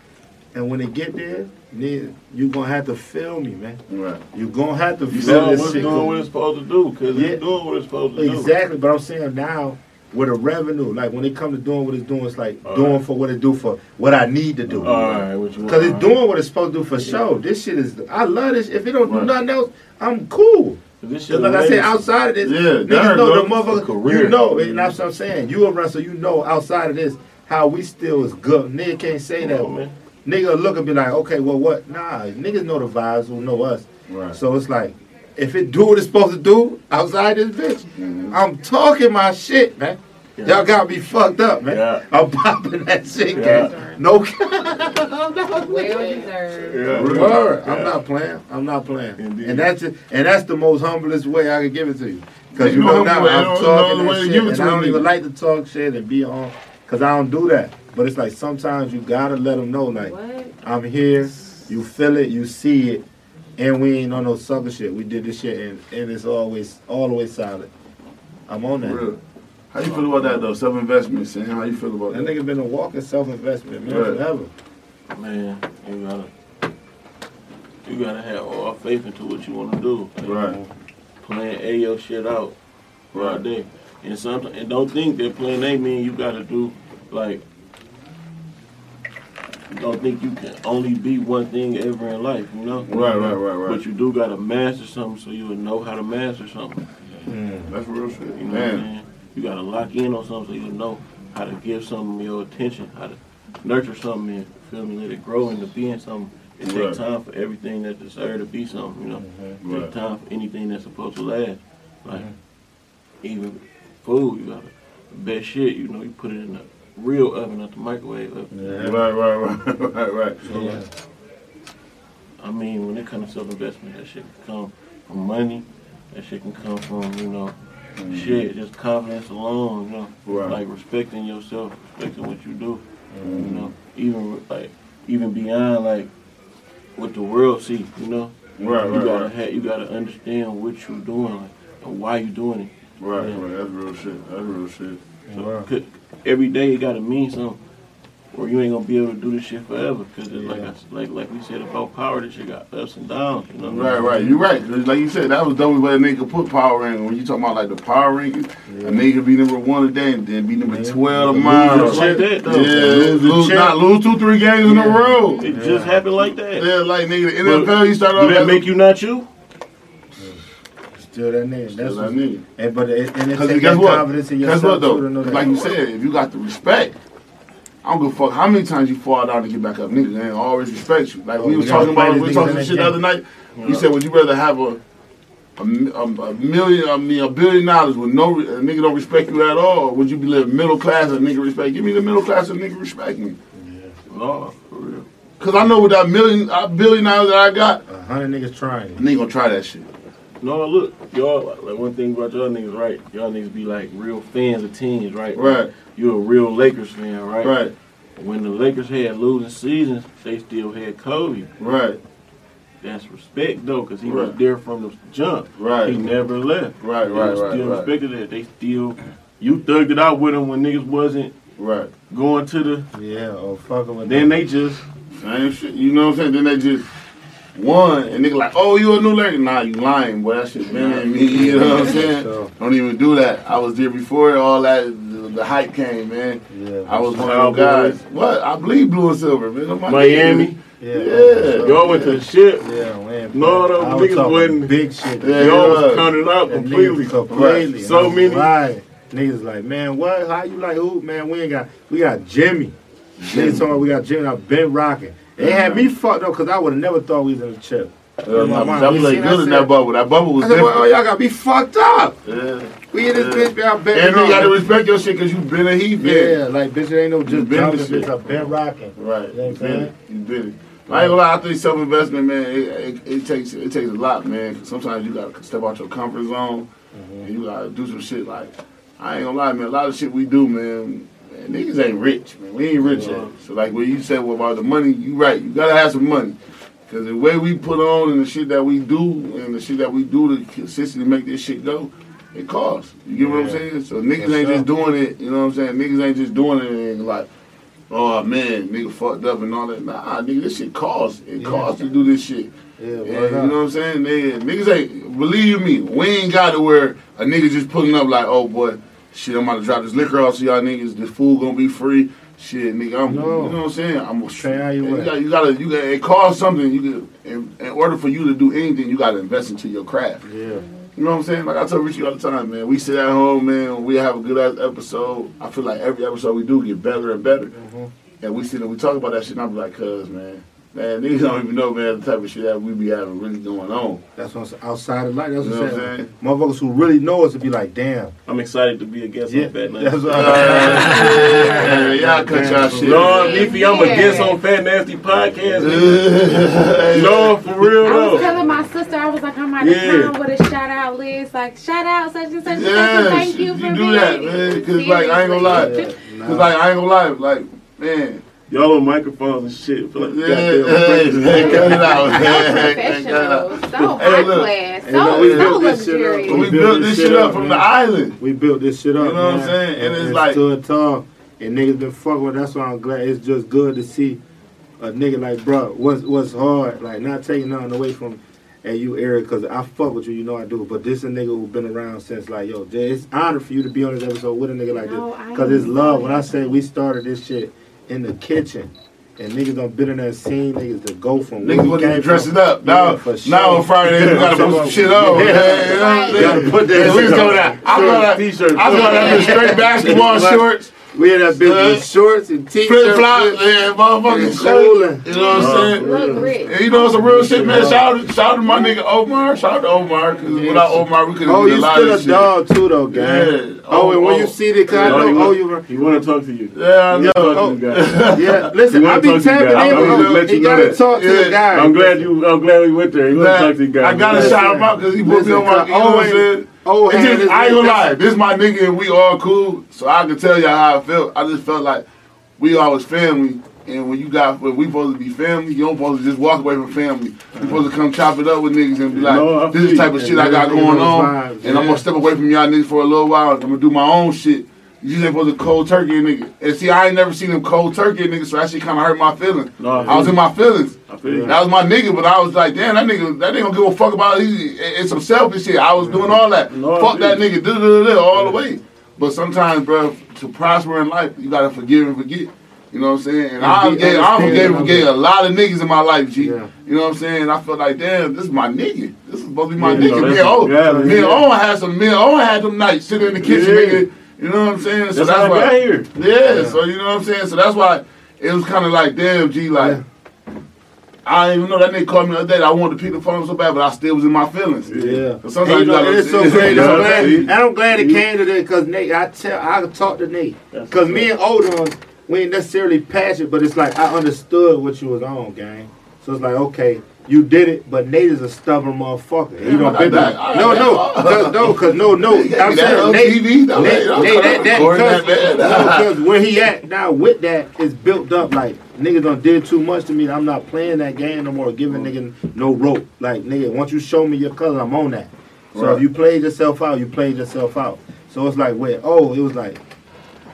and when it get there, then you gonna have to feel me, man. Right. You gonna have to You feel this shit. doing what it's supposed to do, because Yeah. it's doing what it's supposed to do. Exactly, but I'm saying now with a revenue, like when it come to doing what it's doing, it's like All doing right. for what it do for what I need to do. All right, what you want? Cause it's doing what it's supposed to do for sure. This shit is. I love this. If it don't do nothing else, I'm cool. This shit like I said, outside of this, Yeah, niggas know the motherfucker. Career. You know, and that's what I'm saying. You a wrestler, you know. Outside of this, how we still is good. Nigga can't say that. man. Nigga look and be like, okay, well, what? Nah, niggas know the vibes who know us. Right. So it's like, if it do what it's supposed to do outside this bitch, Mhm. I'm talking my shit, man. Yeah. Y'all got me fucked up, man. Yeah. I'm popping that shit, Yeah. gang. No Well deserved. Yeah. Word. I'm not playing. I'm not playing. Indeed. And that's it. and that's the most humblest way I can give it to you. Because you no know now I'm no- no talking other way that shit, and to I a don't even like to talk shit and be on, because I don't do that. But it's like sometimes you gotta let them know, like What? I'm here, you feel it, you see it, and we ain't on no sucker shit. We did this shit, and, and it's always all the way solid. I'm on that. Real. How you feel about that though? Self investment, Sam. How you feel about That that? nigga been a walking self investment, man, Right. forever. Man, you gotta, you gotta have all faith into what you want to do. Right. Plan A your shit out right Right. there, and sometimes and don't think that plan A mean you gotta do like. Don't think you can only be one thing ever in life, you know. Right, right, right, right. But you do gotta master something so you will know how to master something. Mm. That's real shit, You know what I'm saying? You gotta lock in on something so you know how to give something your attention, how to nurture something and feel me, let it grow into being something. It Right. takes time for everything that deserves to be something, you know. It Right. takes time for anything that's supposed to last. Like Mm-hmm. even food, you gotta the best shit, you know, you put it in the real oven, not the microwave oven. Yeah. Right, right, right, right, right. Yeah. I mean, when it comes to self-investment, that shit can come from money. That shit can come from, you know, shit, just confidence alone, you know. Mm-hmm. Right. Like respecting yourself, respecting what you do. Mm-hmm. You know, even like even beyond like what the world see, you know. Right, you right, gotta right. have, you gotta understand what you're doing like, and why you doing it. Right, right. That's real shit. That's real shit. So Wow. could- every day it gotta mean something. or you ain't gonna be able to do this shit forever. Cause it's like, I, like like we said about power, this shit got ups and downs. You know what I Right, mean? right. You're right. 'Cause Like you said, that was the only way a nigga put power in. When you talking about like the power rankings, a nigga be number one today and then be number Man, twelve lose tomorrow. Just like that though. Yeah, Lose champ. not lose two, three games in a row. It just happened like that. Yeah, like nigga, the But NFL, you start off Do that make you not you? Still that nigga. That's That's what that nigga. And eh, but it, and it Because guess what? confidence in Guess yourself what though? too to know that. Like you said, if you got the respect, I don't give a fuck how many times you fall down to get back up. nigga. ain't always respect you. Like Oh, we we was gotta talking about, these we was niggas talking in that shit the game. other night. You said, would you rather have a a, mi- a, a million, I mean, a billion dollars with no re- a nigga don't respect you at all, or would you be living middle class and nigga respect? Give me the middle class and nigga respect me. No, for real. Cause I know with that million, a billion dollars that I got, A hundred niggas trying. a nigga gonna try that shit. No, look, y'all. Like one thing about y'all niggas, right? Y'all niggas be like real fans of teams, right? Right. You're a real Lakers fan, right? Right, When the Lakers had losing seasons, they still had Kobe. right, That's respect though, cause he was there from the jump. right, He never left. right, They right, right, still right, respected that. They still, you thugged it out with them when niggas wasn't right. going to the. Yeah, or fucking with Then them. they just Same shit. You know what I'm saying? Then they just won, and nigga like, oh, you a new Laker? Nah, you lying, boy. That shit been in me. You know what I'm saying? So, Don't even do that. I was there before all that. The, the hype came, man. yeah, I was one of those guys. What? I bleed blue and silver, man. I'm Miami. nigga. Yeah, Yeah. Y'all went to the ship. Yeah, man. No, those I niggas talking wasn't- big shit. Yeah, Y'all yeah. was counted out completely. completely. So And I'm many- lying. Niggas like, man, what? How you like who? Man, we ain't got. We got Jimmy. Niggas talking we got Jimmy. I've been rocking. They had me fucked up because I would have never thought we was in the chip. My mom, that played seen good in that bubble. That bubble was I said, well, oh, y'all got to be fucked up. Yeah. We in this Yeah. bitch, man. I bet. And you gotta respect your shit because you been a Heat fan. Yeah, like bitch, it ain't no just been the shit. I've been rocking. Right. You know what I'm You been saying? it. You been it. I ain't gonna lie, I think self investment, man, it, it, it takes it takes a lot, man. 'cause sometimes you gotta step out your comfort zone Mm-hmm. and you gotta do some shit like I ain't gonna lie, man. A lot of shit we do, man. Niggas ain't rich, man. We ain't rich yet. So like when you said well, about the money, you right. You gotta have some money. Cause the way we put on and the shit that we do and the shit that we do to consistently make this shit go, it costs. You get what I'm saying? So niggas ain't sure. just doing it. You know what I'm saying? Niggas ain't just doing it and like. Oh man, nigga fucked up and all that. Nah, nigga, this shit costs. It Yeah. costs to do this shit. Yeah, Yeah, word you know what I'm saying? They, niggas ain't, believe me, we ain't got to where a nigga just pulling up like, oh boy, shit, I'm about to drop this liquor off so y'all niggas, this food gonna be free. Shit, nigga, I'm, No. you know what I'm saying? I'm Try how you you, want. got, you gotta, you got, it costs something. You can, in, in order for you to do anything, you gotta invest into your craft. Yeah. You know what I'm saying? Like I tell Richie all the time, man. We sit at home, man. We have a good ass episode. I feel like every episode we do get better and better. Mhm. And we sit and we talk about that shit, and I'm like, cuz, man. Man, niggas don't even know, man, the type of shit that we be having really going on. That's what's outside of life. That's You what know I'm what I'm saying. saying? Motherfuckers who really know us would be like, damn. I'm excited to be a guest Yeah, on Fat Nasty. that's Nasty. what Yeah, y'all cut y'all shit. No, man. Beefy, I'm a Yeah. guest on Fat Nasty podcast. No, for real I was telling my sister, I was like, I'm out Yeah. of town with a shout out list. Like, shout out such and such and such. Yeah, Thank you for you do being that, man. Cause like I ain't gonna lie, Yeah, cause like I ain't gonna lie, like man, Y'all on microphones and shit. Feel like yeah, goddamn hey, breakfast. hey, cut it out, So man. Hey, professional, so Hey, high class, Hey, so, look, we so built this shit up. luxurious. We built this shit up from the island. We built this shit up. You know what I'm saying? And it's and like- stood tall. And niggas been fucking with. That's why I'm glad. It's just good to see a nigga like, bro, what's what's hard. Like not taking nothing away from. And you, Eric, because I fuck with you, you know I do. But this a nigga who been around since like, yo, Jay, it's honor for you to be on this episode with a nigga like No, this. Because it's love. When I say we started this shit in the kitchen, and niggas done been in that scene, niggas to go from Niggas want to dress it up. Now, Yeah, sure. now on Friday we gotta put some shit on. Yeah. You I'm saying? Gotta put that Yeah, we on. coming out. I thought I, T-shirt. I thought I was straight basketball shorts, We in that bitch Uh, with shorts and t-shirts. flip flops, and motherfucking and shirt. You know what I'm saying? Look rich. You know some real shit, man. Shout out, shout to my nigga Omar. Shout out to Omar, because without Omar we couldn't Oh, get a you still a dog too, though, gang. Yeah. Oh, and when Oh, you see the kind Oh, of, oh, want- you, He want to talk to you. Yeah, I know. Oh. to you guys. yeah. Listen, I be talk tapping in. I'm with him. He gotta talk to the guy. I'm glad you. I'm glad we went there. He want to talk to you guys. I gotta shout him out because he put me on my. You know what I'm saying? Oh, hand just, I ain't gonna lie. This my nigga and we all cool. So I can tell y'all how I felt. I just felt like we always family. And when you got, when we supposed to be family, you don't supposed to just walk away from family. You supposed to come chop it up with niggas and be like, No, this is the type of shit I got going on. vibes, And I'm gonna step away from y'all niggas for a little while. I'm gonna do my own shit. You just ain't supposed to cold turkey a nigga. And see, I ain't never seen him cold turkey a nigga, so that shit kind of hurt my feelings. No, I I was in my feelings. I feel. That was my nigga, but I was like, damn, that nigga, that nigga don't give a fuck about it. It's some selfish shit. I was doing all that. No, fuck that nigga, da, da, da, all the way. But sometimes, bro, to prosper in life, you gotta forgive and forget. You know what I'm saying? And And I forgave, I forgave forgave a lot of niggas in my life, G. Yeah. You know what I'm saying? I felt like, damn, this is my nigga. This is supposed to be my Yeah, nigga. no, Me and Owen, yeah, me and yeah. Owen had some, me and Owen had them nights sitting in the kitchen, Yeah. nigga. You know what I'm saying? So That's that's I why. got here. Yeah, so you know what I'm saying? So that's why it was kind of like, damn, G, like, I didn't even know that nigga called me the other day. I wanted to pick the phone up so bad, but I still was in my feelings. Yeah. So sometimes And you know, it's so great. I'm glad, and I'm glad it came to that because Nate, I tell, I talked to Nate because me and Odon, we ain't necessarily passionate, but it's like I understood what you was on, gang. So it's like, okay, you did it, but Nate is a stubborn motherfucker. He don't I been got that. I No, no, cause, no, cause no, no. I'm saying Nate, Nate, Nate, that, that, because, that, no, 'cause where he at now with that is built up like niggas done did too much to me. I'm not playing that game no more. Giving nigga no rope. Like nigga, once you show me your color, I'm on that. So Right. if you played yourself out, you played yourself out. So it's like where oh, it was like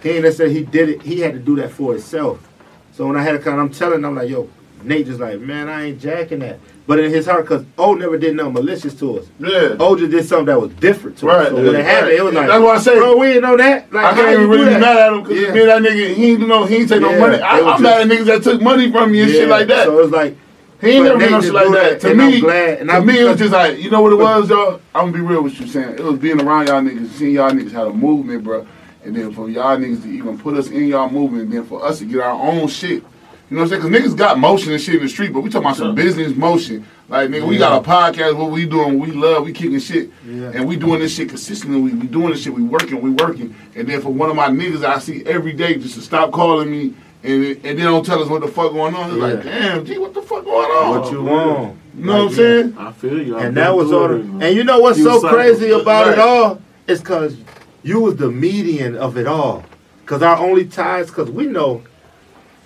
he ain't necessarily he did it. He had to do that for himself. So when I had a kind, I'm telling I'm like yo, Nate just like man, I ain't jacking that. But in his heart, cause O never did nothing malicious to us. Yeah. O just did something that was different to us. Right, So when yeah, it happened, right. it was like, That's why I say- bro, we didn't know that. Like, I can't even really be mad at him because Yeah. me and that nigga, he ain't know he ain't take no money. I, I'm mad at niggas that took money from me and shit like that. So it's like, he ain't never Nate no shit like that. that, To and me, I'm glad, and to I'm- me, it was just like, you know what it was, y'all? I'm gonna be real with you, saying it was being around y'all niggas, seeing y'all niggas had a movement, bro, and then for y'all niggas to even put us in y'all movement, and then for us to get our own shit. You know what I'm saying? Because niggas got motion and shit in the street, but we talking about some business motion. Like, nigga, we got a podcast, what we doing, we love, we kicking shit. Yeah. And we doing this shit consistently. We, we doing this shit, we working, we working. And then for one of my niggas I see every day just to stop calling me and, and then don't tell us what the fuck going on. It's like, damn, G, what the fuck going on? what you want? You know what I'm Like, saying? I feel you. I've And been that was through all. it, man. and you know what's You so cycle. crazy about it all? It's because you was the median of it all. Because our only ties, because we know,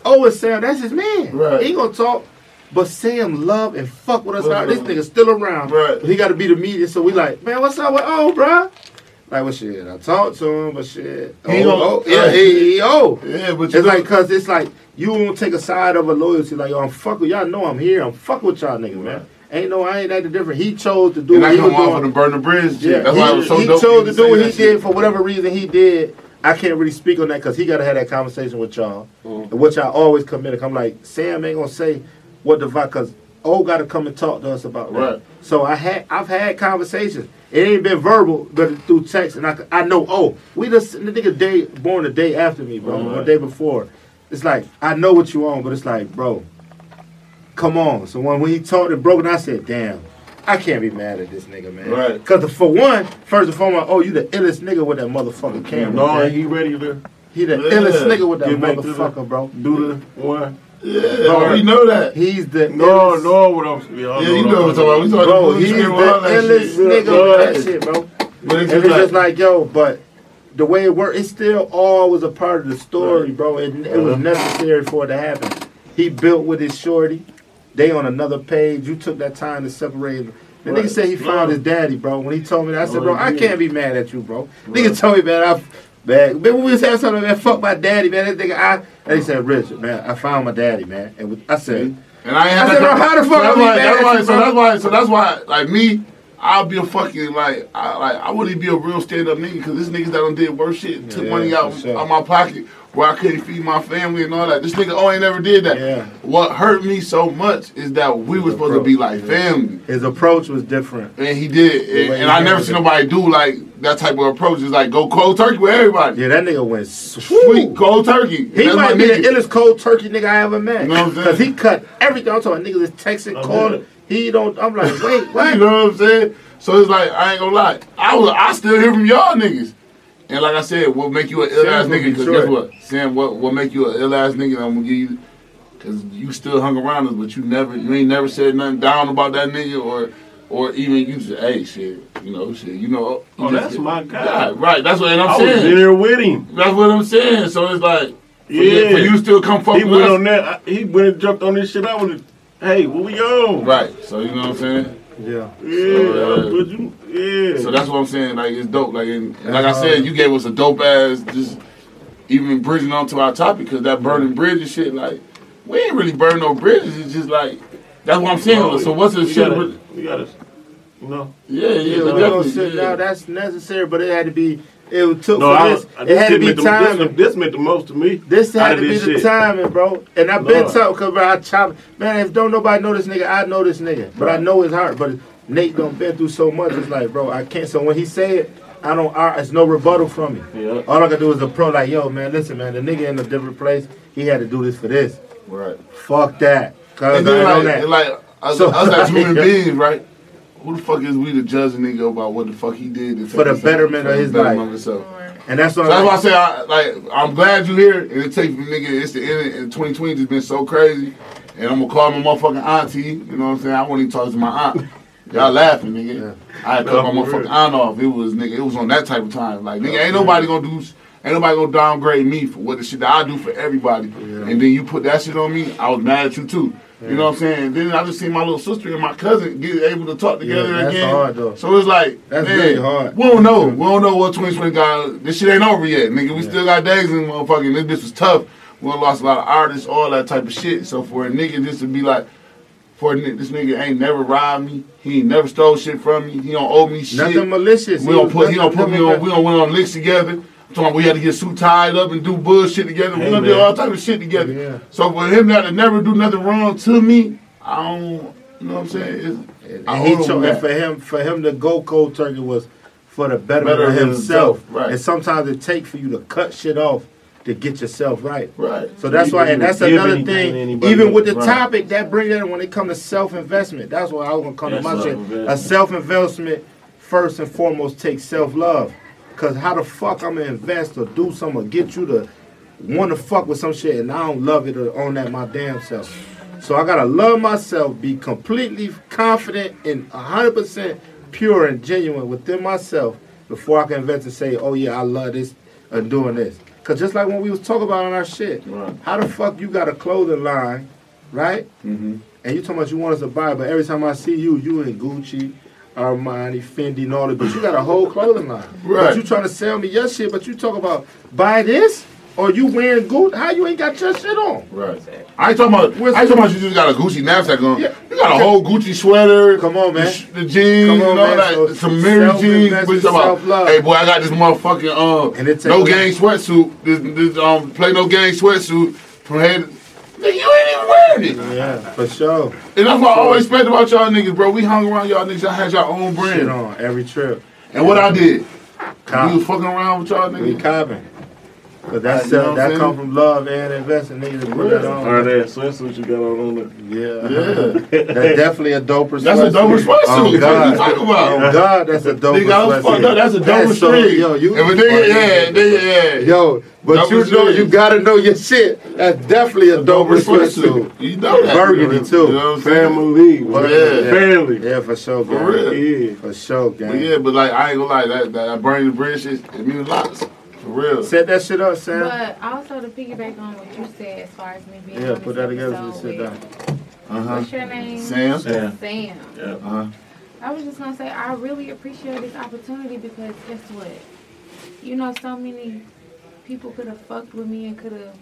oh, it's Sam, that's his man. Right. He ain't gonna talk. But Sam love and fuck with us now. This nigga still around. Right. But he got to be the media. So we like, man, what's up with oh, bruh? Like, well, shit, I talked to him, but shit. He oh, gonna- oh, yeah, right. he, he, oh. Yeah, but you It's know, like, cause it's like you won't take a side of a loyalty. Like, yo, I'm fuck with y'all. Know I'm here. I'm fuck with y'all, niggas, man. Ain't no, I ain't acting different. He chose to do and what I he was come off doing. the burn the bridge shit. Yeah, That's why it was he, so he chose to do what he did for whatever reason he did. I can't really speak on that because he got to have that conversation with y'all, Mm. and which I always committed. I'm like, Sam ain't gonna say what the vibe because O got to come and talk to us about that. Right. So I had, I've had conversations. It ain't been verbal, but through text, and I, I know. Oh, we just the nigga day born the day after me, bro, or Right. the day before. It's like I know what you on, but it's like, bro, come on. So when, when he talked and broke, and I said, damn. I can't be mad at this nigga, man. Right. Cause for one, first and foremost, oh, you the illest nigga with that motherfucking camera. No, man. he ready to he the Yeah. illest nigga with that Get back to the- motherfucker, bro. do the one. Yeah, Bro, we know that. He's the No, illest, no, what I'm saying. Yeah, you know what I'm talking about. We talking bro. about He's the all that illest shit. nigga Bro, with that shit, bro. But And it's it's just just like, like, yo, but the way it worked, it still all was a part of the story, bro. It, it was Uh-huh. necessary for it to happen. He built with his shorty. They on another page. You took that time to separate. them. The Right. nigga said he found his daddy, bro. When he told me that, I said, Oh, bro, I can't be mad at you, bro. Right. Nigga told me, man, I, man, man, when we was having something, man, fuck my daddy, man. That nigga, I, and he said, Richard, man, I found my daddy, man. And I said, and I I said, bro, how the fuck so that's why, that's why, you, so that's why, so that's why, like me, I'll be a fucking like, I like, I wouldn't be a real stand up nigga because this niggas that done did worse shit, took Yeah, money out sure. of my pocket where I couldn't feed my family and all that. This nigga, oh, ain't never did that. Yeah. What hurt me so much is that we were supposed to be like family. his approach was different. And he did, and, and he I never seen it. nobody do like that type of approach. It's like go cold turkey with everybody. Yeah, that nigga went Sweet cold turkey. He That's my might be the nigga. illest cold turkey nigga I ever met. You know what I'm saying? Cause he cut everything. I'm talking niggas is texting, I oh, calling. bet. He don't. I'm like, wait, what? You know what I'm saying? So it's like I ain't gonna lie. I was I still hear from y'all niggas. And like I said, what make you an ill ass nigga? Because guess what, Sam? What what make you an ill ass nigga? I'm gonna give you because you still hung around us, but you never you ain't never said nothing down about that nigga or or even you said, hey shit, you know shit, you know. you Oh, that's my guy. Yeah, right. That's what and I'm I was saying. there with him. That's what I'm saying. So it's like Yeah. you, for you still come fuck He with went us. on that. I- He went and jumped on this shit. I was, hey, what we on? Right. So you know what I'm saying. Yeah. Yeah, So, uh, but you, yeah. So that's what I'm saying. Like it's dope. Like and, and like I said, you gave us a dope ass. Just even bridging onto our topic, because that burning bridge and shit, like, we ain't really burn no bridges. It's just like, that's what I'm saying. so what's the shit? Gotta, really- we gotta, you know. yeah, yeah, Yeah, we definitely, gonna sit yeah. down. That's necessary, but it had to be. It took No, for I, this. I, It had to be meant the- This, this meant the most to me. This had of to be this the shit. timing, bro. And I've been Lord. talking because I chop. Man, if don't nobody know this nigga, I know this nigga. But I know his heart. But Nate done been through so much. It's like, bro, I can't. So when he said. it, I don't. I, it's no rebuttal from me. Yeah. All I gotta do is a pro like, yo, man, listen, man, the nigga in a different place. He had to do this for this. Right. Fuck that. Cause And I then ain't like, on that. and like us, So- us as human beings, right? Who the fuck is we to judge a nigga about what the fuck he did For the take himself- betterment for of his betterment life. and that's So what that's I'm why I say, I, like, I'm glad you here. And it takes me, nigga, it's the end. And 2020 just been so crazy. And I'm gonna call my motherfucking auntie. You know what I'm saying? I won't even talk to my aunt. Y'all laughing, nigga. I had to cut my motherfucking real. aunt off. It was, nigga, it was on that type of time. Like, nigga, ain't nobody gonna do, ain't nobody gonna downgrade me for what the shit that I do for everybody. And then you put that shit on me, I was mad at you too. You know what I'm saying? Then I just see my little sister and my cousin get able to talk together Yeah, that's again. hard, though. So it's like, That's man, really hard. We don't know. We don't know what 2020 got. This shit ain't over yet, nigga. We still got days in motherfucking. This bitch was tough. We lost a lot of artists, all that type of shit. So for a nigga just to be like, for a, this nigga ain't never robbed me. He ain't never stole shit from me. He don't owe me shit. nothing malicious. we don't put. He don't put me on. We don't went on licks together. I'm talking about we had to get suit tied up and do bullshit together. we Hey, done did man. all type of shit together. Yeah. So for him not to never do nothing wrong to me, I don't. You know what I'm saying? It's, And I he owe cho- that. and for him, for him to go cold turkey was for the betterment Better of himself. himself, right. And sometimes it takes for you to cut shit off to get yourself right. Right. So that's You why, and that's another anything thing. Even with the else. topic that brings in when it comes to self investment, that's what I was gonna come That's to my shit. A self investment first and foremost takes self love. Cause how the fuck I'm gonna invest or do something or get you to want to fuck with some shit and I don't love it or own that my damn self. So I gotta love myself, be completely confident and 100% pure and genuine within myself before I can invest and say, oh yeah, I love this and doing this. Cause just like when we was talking about on our shit, Right. how the fuck you got a clothing line, right? Mm-hmm. And you talking about you want us to buy, but every time I see you, you in Gucci, Armani, Fendi, and all that, but you got a whole clothing line. Right. But you trying to sell me your shit, but you talk about buy this or you wearing Gucci. How you ain't got your shit on? Right. I ain't talking about. Where's I ain't talking about you just got a Gucci knapsack on. Yeah. You got a whole Gucci sweater. Come on, man. The, the jeans, Come on, you know, man. like So some mirror jeans. What you talking about? Hey, boy, I got this motherfucking um, And it take no gang sweatsuit. This, this um, play no gang sweatsuit from head. Nigga, you ain't even wearing it. Yeah, for sure. And that's what I always respect about y'all niggas, bro. We hung around y'all niggas. Y'all had your own Shit brand. on every trip. And what I did, Cop. we was fucking around with y'all We niggas. copping. But that Right, uh, you know uh, that come from love and investing. Niggas to put that Or on. that swimsuit you got on on the Yeah. Yeah. That's definitely a doper That's a sweatsuit. dope oh, sweatsuit. Oh, What you talking about? Oh, God, that's a dope Nigga, I was fucked up. That's a double so, string. Yo, you, If a nigga, yeah, nigga, yeah. Yo, but Double you know, string. you gotta know your shit. That's definitely a doper sweatsuit. You know that. Burgundy, too. You know what I'm family. Well, yeah. Family. Yeah, for sure, gang. For real. Yeah. For sure, But gang. yeah, but like I ain't gonna lie, that that, that burning the bridge shit, it means lots. For real. Set that shit up, Sam. But also to piggyback on what you said as far as me being Yeah, put that together. Just episode sit down. Uh-huh. What's your name? Sam? Sam. Sam. Yeah. Uh-huh. I was just gonna say I really appreciate this opportunity because guess what? You know, so many people could have fucked with me and could have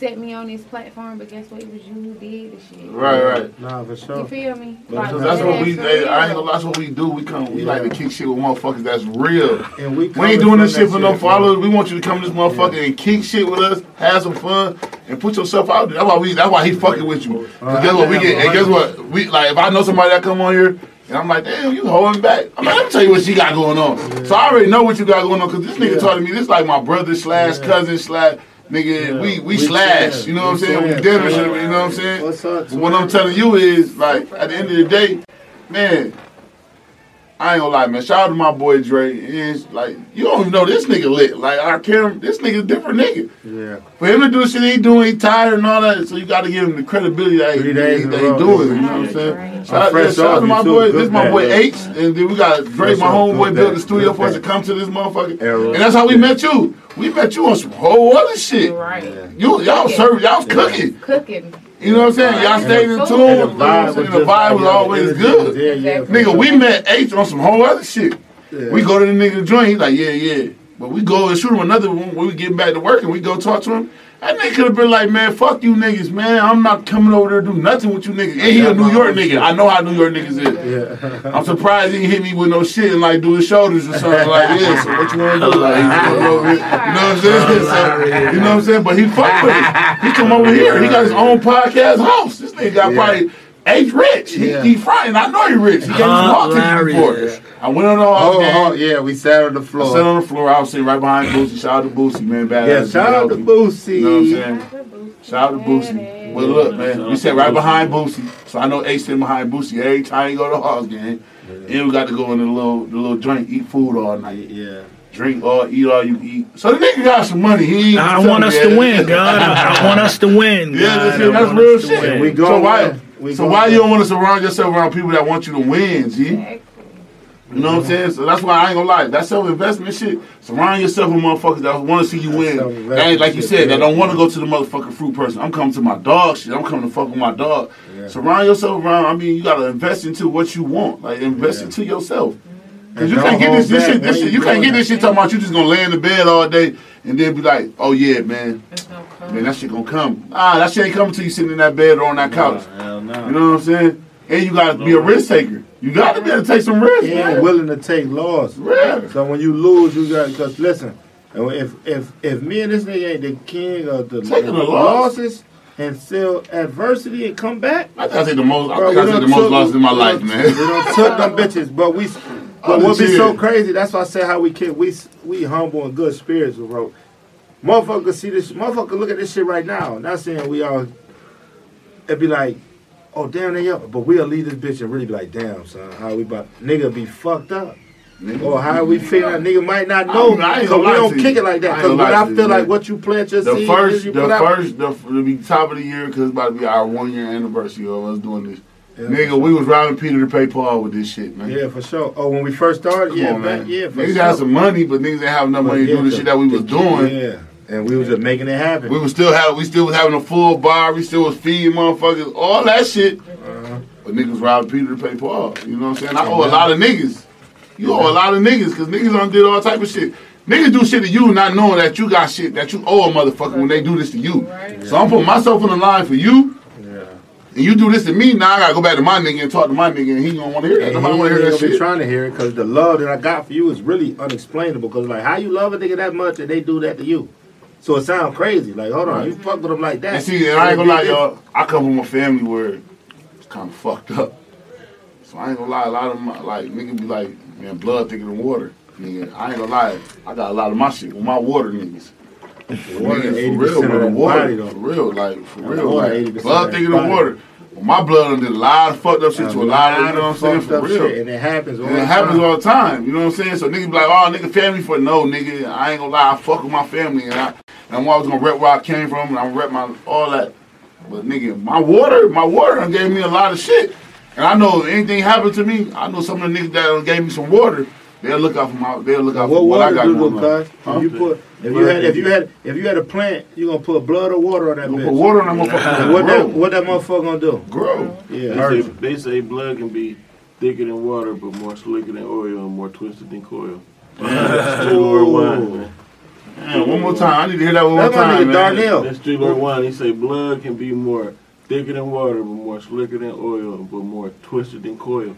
set me on this platform, but guess what? It was you who did the shit. Right, right. Nah, for sure. You feel me? But So that's what we. for Hey, I ain't real. gonna that's what we do. We come. We like to kick shit with motherfuckers that's real. And we, We ain't doing this shit for no followers. We want you to come to this motherfucker and kick shit with us, have some fun, and put yourself out there. That's why we. That's why he fucking with you. 'Cause guess what? We get. And guess what? We like. If I know somebody that come on here. And I'm like, damn, you holding back. I'm like, let me tell you what she got going on. So I already know what you got going on because this nigga Yeah. talking to me. This like my brother slash cousin slash nigga. Yeah. We, we We slash. You know what I'm saying? We demonstrate. You know what I'm saying? But what I'm telling you is, like, at the end of the day, man, I ain't gonna lie, man. Shout out to my boy Dre. Is like, you don't even know this nigga lit. Like, I care. This nigga different nigga. Yeah. For him to do the shit he doing, he tired and all that. So you got to give him the credibility that he, Three days in that he row. doing. You know what I'm saying? Shout, out- yeah, shout out to my too. boy. Good This my boy H, and then we got Dre, Fresh my homeboy, built the studio Good for us to come to this motherfucker. Arrow. And that's how we met you. We met you on some whole other shit. Right. You y'all was serving, y'all was cooking. Cooking. You know what I'm saying? Y'all stayed in tune. the And the what vibe The vibe was always good. Nigga, we met H on some whole other shit. We go to the nigga joint. He's like, yeah, yeah. But we go and shoot him another one when we get back to work and we go talk to him. That nigga could have been like, man, fuck you niggas, man. I'm not coming over there to do nothing with you niggas. And he a New York nigga. I know how New York niggas is. Yeah. I'm surprised he hit me with no shit and like do his shoulders or something like this. So what you want to do? Like, he come over. You know what I'm saying? So, you know what I'm saying? But he fuck with it. He come over here. He got his own podcast house. This nigga got Yeah. probably H rich. He, Yeah. he fronting. I know he rich. He gave me some hot tickets before. Hilarious. I went on the Oh, hall oh, yeah, we sat on the floor. I sat on the floor. I was sitting right behind Boosie. Shout out to Boosie, man. Badass. Yeah, shout out to Boosie. You know what I'm saying? Shout out to Boosie. But look, man, we sat right behind Boosie. So I know Ace sitting behind Boosie every time you go to the Hawks game. And we got to go in the little the little joint, eat food all night. Yeah. Drink all, eat all you eat. So the nigga got some money. He ain't I telling want us to win, God. I want us to win. Yeah, God. that's, I it. that's want real us to shit. We go so why, win. We so why you don't want to surround yourself around people that want you to win, G? Exactly. You know what I'm saying? So that's why I ain't gonna lie. That self investment shit. Surround yourself with motherfuckers that want to see you win. That like you shit, said. That don't want to go to the motherfucking fruit person. I'm coming to my dog shit. I'm coming to fuck with my dog. Yeah. Surround yourself around. I mean, you gotta invest into what you want. Like invest Yeah. into yourself. Cause you can't get this, this shit. This shit. you You can't get this shit talking about you just gonna lay in the bed all day and then be like, oh yeah, man, It's no man, that shit gonna come. Ah, that shit ain't coming till you sitting in that bed or on that couch. Hell no. You know what I'm saying? And you gotta be a risk taker. You gotta be able to take some risks, And man. willing to take loss. Yeah. So when you lose, you got because listen, if if if me and this nigga ain't the king of the, Taking the loss. losses and still adversity and come back, I think I take the most. I Bro, think I we take the done most took- losses in my life, man. We don't took them bitches, but we. But what be so crazy? That's why I say how we kick. We we humble and good spirits, bro. Motherfucker see this. Motherfucker look at this shit right now. Not saying we all. It'd be like, oh damn they up, but we'll leave this bitch and really be like, damn son, how we about nigga be fucked up. Nigga, Or how we feel that nigga might not know because we don't you. kick it like that. Because I you, feel like what you plant your The seed, first, you the first, the be top of the year because it's about to be our one year anniversary of us doing this. Yeah, Nigga, we was robbing Peter to pay Paul with this shit, man. Yeah, for sure. Oh, when we first started, Come yeah, on, man. yeah, for niggas sure. had some money, but niggas didn't have enough money to do the the- shit that we was doing. Yeah, and we was just making it happen. We was still have, we still was having a full bar. We still was feeding motherfuckers, all that shit. Uh-huh. But niggas robbed Peter to pay Paul. You know what I'm saying? I owe a lot of niggas. You owe a lot of niggas because niggas done did all type of shit. Niggas do shit to you not knowing that you got shit that you owe a motherfucker when they do this to you. So I'm putting myself on the line for you, Yeah. And you do this to me. Now I gotta go back to my nigga and talk to my nigga, and he don't want to hear that. Nobody want to hear that shit. trying to hear it because the love that I got for you is really unexplainable. Because like, how you love a nigga that much and they do that to you? So it sounds crazy. Like, hold on, you fuck with them like that. And see, and I ain't gonna lie, y'all. I come from a family where it's kind of fucked up. So I ain't gonna lie. A lot of my like niggas be like, man, blood thicker than water. Nigga, I ain't gonna lie. I got a lot of my shit with my water niggas. Water, Nigga, 80% for real, the that water, for real, like for real, like 80% of blood thicker than water. Well, my blood did a lot of fucked up shit to a lot of, you know what I'm saying, for real. shit, and it happens. All And the it happens time. all the time, you know what I'm saying? So niggas be like, oh, nigga, family for no, nigga. I ain't gonna lie, I fuck with my family, and I, and I'm always gonna rep where I came from, and I'm rep my all that. But nigga, my water, my water done gave me a lot of shit, and I know if anything happened to me, I know some of the niggas that gave me some water. They'll look out for my, they'll look out What for what I got do going do, on. cuz? Huh? If you put, if you had, if you had, if you had a plant, you gonna put blood or water on that You bitch. put water on that And motherfucker. what that, grow, what that motherfucker gonna do? grow. Yeah, They say, they say blood can be thicker than water, but more slicker than oil and more twisted than coil. That's Street wine, man. Man, one more time. I need to hear that one more That's my time, nigga man. Darnell. That's Street Lord wine. He say blood can be more thicker than water, but more slicker than oil, but more twisted than coil.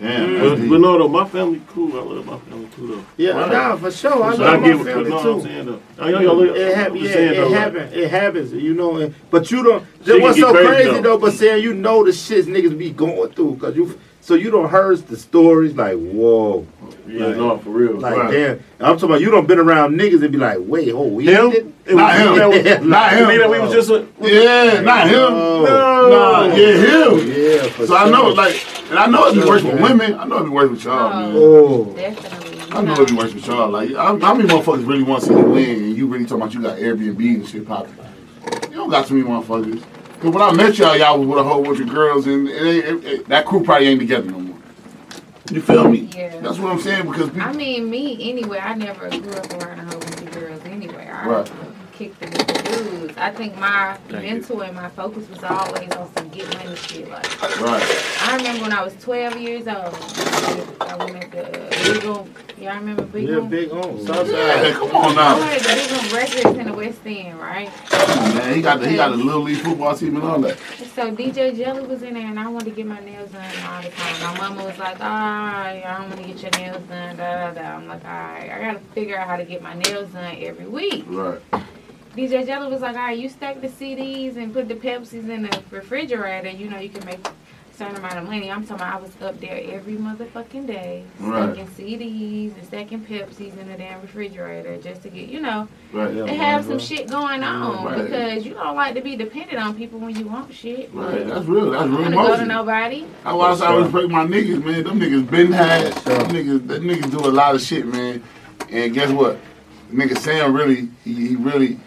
Damn, But, but no, though, my family cool. I love my family too, though. Yeah, Right. nah, for sure. I So love I my get what family no, I'm too. saying though. I, I, I, It happens. Yeah, saying, it though, like, happens. It happens. You know, and- but you don't. Shit what's so crazy, crazy, though. though? But saying you know the shits niggas be going through because you. So you don't heard the stories like whoa, Yeah, Like- no, for real. like Right. damn. I'm talking about you don't been around niggas and be like wait, oh, we Him? did- It Not him. that was- Not You him. mean that we was just a, Yeah, not him. No. Nah, yeah, him. Yeah, for So I know, sure. like, and I know it be worse with women. I know it be worse with y'all, man. Oh, Definitely. I know it be worse with y'all. Like, I, how many motherfuckers really want to see you win, and you really talking about you got Airbnb and shit popping? You don't got too many motherfuckers. Cause when I met y'all, y'all was with a whole bunch of girls, and it, it, it, that crew probably ain't together no more. You feel me? Yeah. That's what I'm saying because people. I mean, me anyway. I never grew up around a whole bunch of girls anyway. I Right. Kicked it the dudes. I think my Thank you. and my focus was always on some get money shit. Like Right. I remember when I was 12 years old, I went at the uh, Big Oomp. Y'all remember Big Yeah, Room? big on. Hey, Southside. come on I now. went at the Big Oomp Records in the West End, right? Man, he got the, he got a little league football team and all that. So DJ Jelly was in there, and I wanted to get my nails done all the time. My mama was like, "Alright, I don't want to get your nails done." Da da da. I'm like, "Alright, I gotta figure out how to get my nails done every week." Right. DJ Jelly was like, "Alright, you stack the CDs and put the Pepsis in the refrigerator. You know, you can make a certain amount of money." I'm talking, about I was up there every motherfucking day Right. stacking CDs and stacking Pepsis in the damn refrigerator just to get, you know, Right. Yeah. to have some shit going on Right. because you don't like to be dependent on people when you want shit. Right. That's real. That's I don't real want to go to emotion. nobody. That's why I say I respect my niggas, man. Them niggas been had. Sure. Them niggas, them niggas do a lot of shit, man. And guess what? Nigga Sam really, he, he really,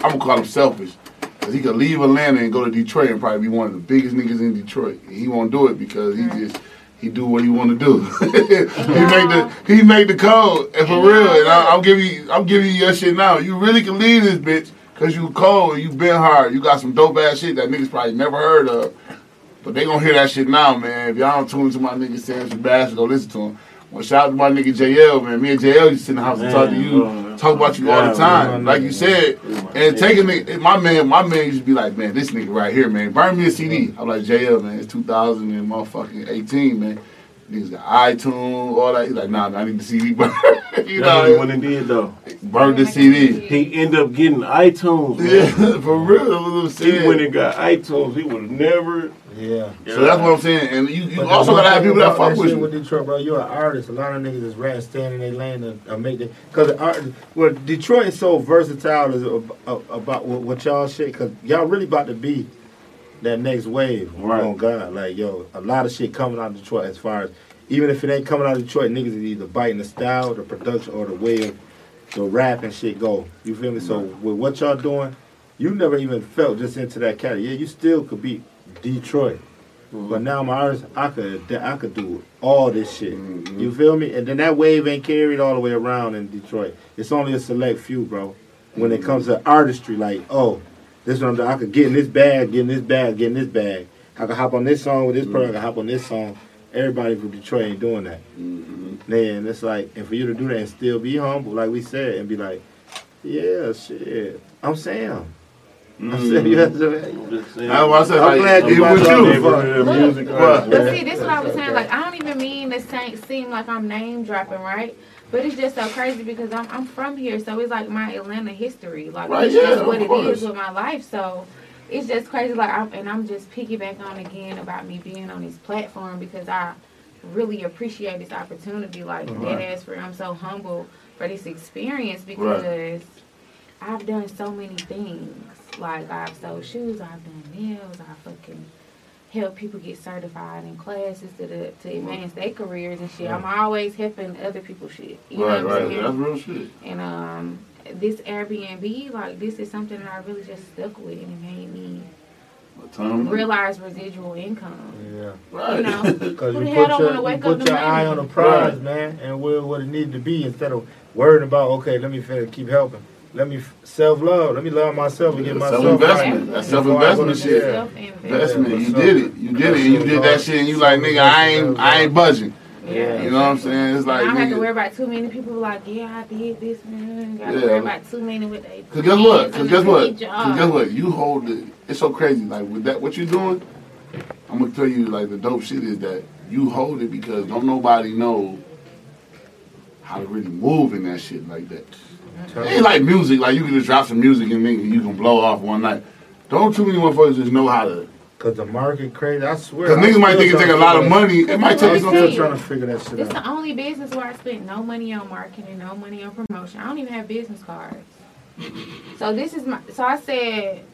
I'm gonna call him selfish. Cause he could leave Atlanta and go to Detroit and probably be one of the biggest niggas in Detroit. He won't do it because he just he do what he want to do. he make the he make the code and for real. And I, I'm giving you I'm giving you your shit now. You really can leave this bitch because you cold and you been hard. You got some dope ass shit that niggas probably never heard of. But they gonna hear that shit now, man. If y'all don't tune to my nigga Sam Sebastian, go listen to him. Well, shout out to my nigga JL, man. Me and JL used to sit in the house and talk to you, oh, talk about you all the time. my Like you said, and taking nigga, my man, my man used to be like, man, this nigga right here, man, burn me a CD. I'm like, JL, man, it's 2000 and motherfucking 18, man. Niggas got iTunes, all that. He's like, nah, man, I need the CD burn. you That's what he went and did though. burn the CD. He ended up getting iTunes. Man. Yeah, for real. That's what I'm He went and got iTunes. He would have never. Yeah. So that's what I'm saying. And you, you also gotta have people that about fuck with shit you. With Detroit, bro, you're an artist. A lot of niggas is ratting, stand in their lane and make it. Cause the art, well, Detroit is so versatile is ab- ab- about what, what y'all shit. Cause y'all really about to be that next wave. Oh right. On God, like yo, a lot of shit coming out of Detroit. As far as even if it ain't coming out of Detroit, niggas is either biting the style, the production, or the way the rap and shit go. You feel me? So with what y'all doing, you never even felt just into that category. Yeah, you still could beat Detroit. But now I'm an artist, I could I could do all this shit. Mhm. You feel me? And then that wave ain't carried all the way around in Detroit. It's only a select few, bro. When it comes to artistry, like, oh, this one I could get in this bag, get in this bag, get in this bag. I could hop on this song with this person, I could hop on this song. Everybody from Detroit ain't doing that. Mhm. Then it's like, and for you to do that and still be humble, like we said, and be like, yeah, shit, I'm Sam. I'm. Sam. You have to, I'm just saying. That's why I said, I'm glad you even brought with you. there, bro. Neighborhood Look, music But- But see, this is what I was saying. Like, I don't even mean to say, seem like I'm name dropping, right? But it's just so crazy because I'm I'm from here, so it's like my Atlanta history. Like, Right, it's yeah, just what it course. is with my life. So it's just crazy. Like, I'm, and I'm just piggyback on again about me being on this platform because I really appreciate this opportunity. Like, Right. dead ass for I'm so humble for this experience because I've done so many things. Like, I've sold shoes, I've done nails, I fucking help people get certified in classes to the to advance their careers and shit. I'm always helping other people shit. You Right, know what I'm right. saying? That's real shit. And um, this Airbnb, like this is something that I really just stuck with, and it made me A ton of realize residual income. yeah. Right. You know, Because Who you put your, wanna you put up your eye on the prize, Right. man, and where what it needed to be instead of worrying about, okay, let me fin- keep helping. Let me self love. Let me love myself and get myself self-investment. right. That's Before I go self-investment shit. Self-investment. Investment. You did it. You did it. And you did that shit and you like, nigga, I ain't I ain't budging. Yeah. You know what I'm saying? It's like I don't have to worry about too many people like, yeah, I did this, man. Got to Yeah. worry about too many with they. Cause guess what? Cause guess a what? Cause guess what? You hold it. It's so crazy. Like with that, what you doing? I'm gonna tell you, like the dope shit is that you hold it because don't nobody know how to really move in that shit like that. It ain't like music. Like you can just drop some music and nigga, you can blow off one night. Don't too many motherfuckers just know how to. Cause the market crazy. I swear. Cause I'm niggas might think it trying take a lot of money. It might take I'm some. still trying to figure that shit This out. the only business where I spent no money on marketing, no money on promotion. I don't even have business cards. So this is my. So I said,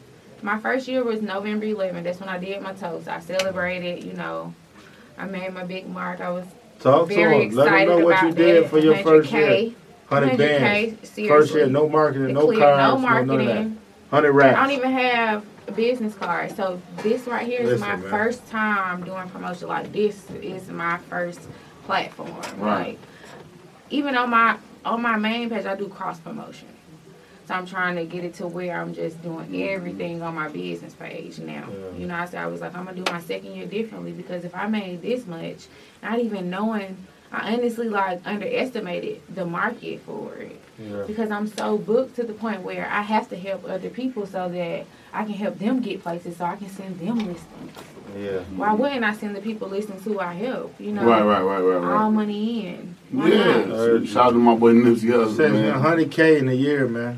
my first year was November 11th. That's when I did my toast. I celebrated. You know, I made my big mark. I was Talk to very. Let them excited know what you did for your first year. 100K, 100K, seriously. First year, no marketing, no cards, no no none of that. marketing. Hundred I don't even have a business card. So this right here is Listen, my man. first time doing promotion. Like this is my first platform. Right. Like even on my on my main page, I do cross promotion. So I'm trying to get it to where I'm just doing everything on my business page now. Yeah. You know, I said I was like, I'm gonna do my second year differently because if I made this much, not even knowing, I honestly like underestimated the market for it Yeah. because I'm so booked to the point where I have to help other people so that I can help them get places so I can send them listings. Yeah. Why wouldn't I send the people listings who I help? You know, Right, right, right, right, all right. money in. Why Yeah. not? Shout out to my boy Nipsey Hussle, man. hundred k in a year, man.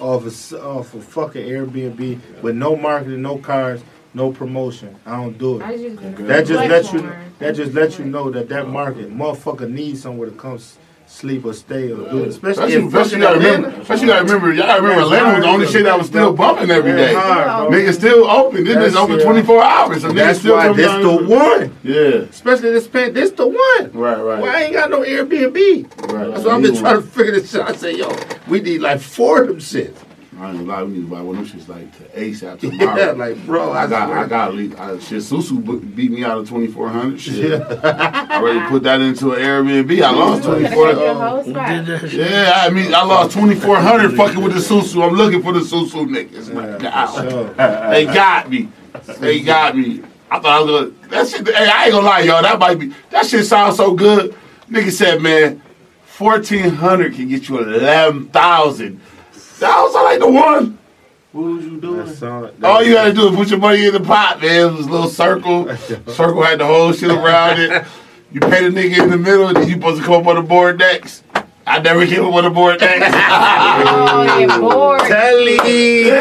Off a s- off a fucking Airbnb with no marketing, no cars, no promotion. I don't do it. Just That just lets you. That just lets you know that that market motherfucker needs somewhere to come sleep or stay or do it. Especially, Especially, in especially fucking you gotta remember, Atlanta. especially you gotta remember, y'all gotta remember That's Atlanta was the only shit that was still bumping every day. That's day. hard. Niggas still open. This is bitch open 24 hours. So niggas That's still why this down the one. Yeah. Especially this pan, this the one. Right, right. Why I ain't got no Airbnb? Right. So I've been trying to figure this out. I say, yo, we need like four of them shit. I ain't gonna lie, we need to buy one of them shits like to ASAP Yeah, tomorrow. like bro, I got, swear. I got. I, shit, Susu beat me out of 2400 Shit. I already put that into an Airbnb. I lost You 24. your whole Who spot. did that shit? Yeah, I mean, I lost 2400 fucking with the Susu. I'm looking for the Susu niggas. Yeah, Now, for sure. They got me. They got me. I thought I was gonna. That shit. Hey, I ain't gonna lie, y'all. That might be. That shit sounds so good. Nigga said, man, fourteen hundred can get you eleven thousand. That was like the one. What was you doing? That All you gotta do is put your money in the pot, man. It was a little circle. Circle had the whole shit around it. You pay the nigga in the middle, and then you supposed to come up on the board next. I never came up on the board next. Oh, yeah, bored. Tele,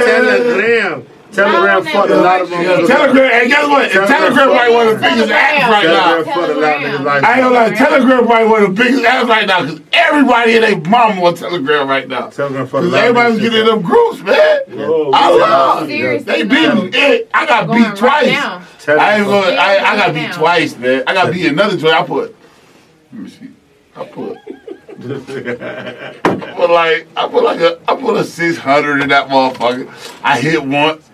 Telegram. Telegram No, fucked a lot of no. motherfuckers. Telegram, and guess what? Telegram- Telegram probably one of the biggest apps right now. Telegram fucked a lot of niggas' life. I ain't gonna lie, Telegram probably one of the biggest apps right now because everybody and their mama on Telegram right now. Telegram fucked a lot of everybody's getting them groups, man. I love. Seriously, They beat me. I got beat twice. now. I ain't gonna. I, I got beat twice, man. I got beat another joint. I put. Let me see. I put. I put like I put like a I put a six hundred in that motherfucker. I hit once.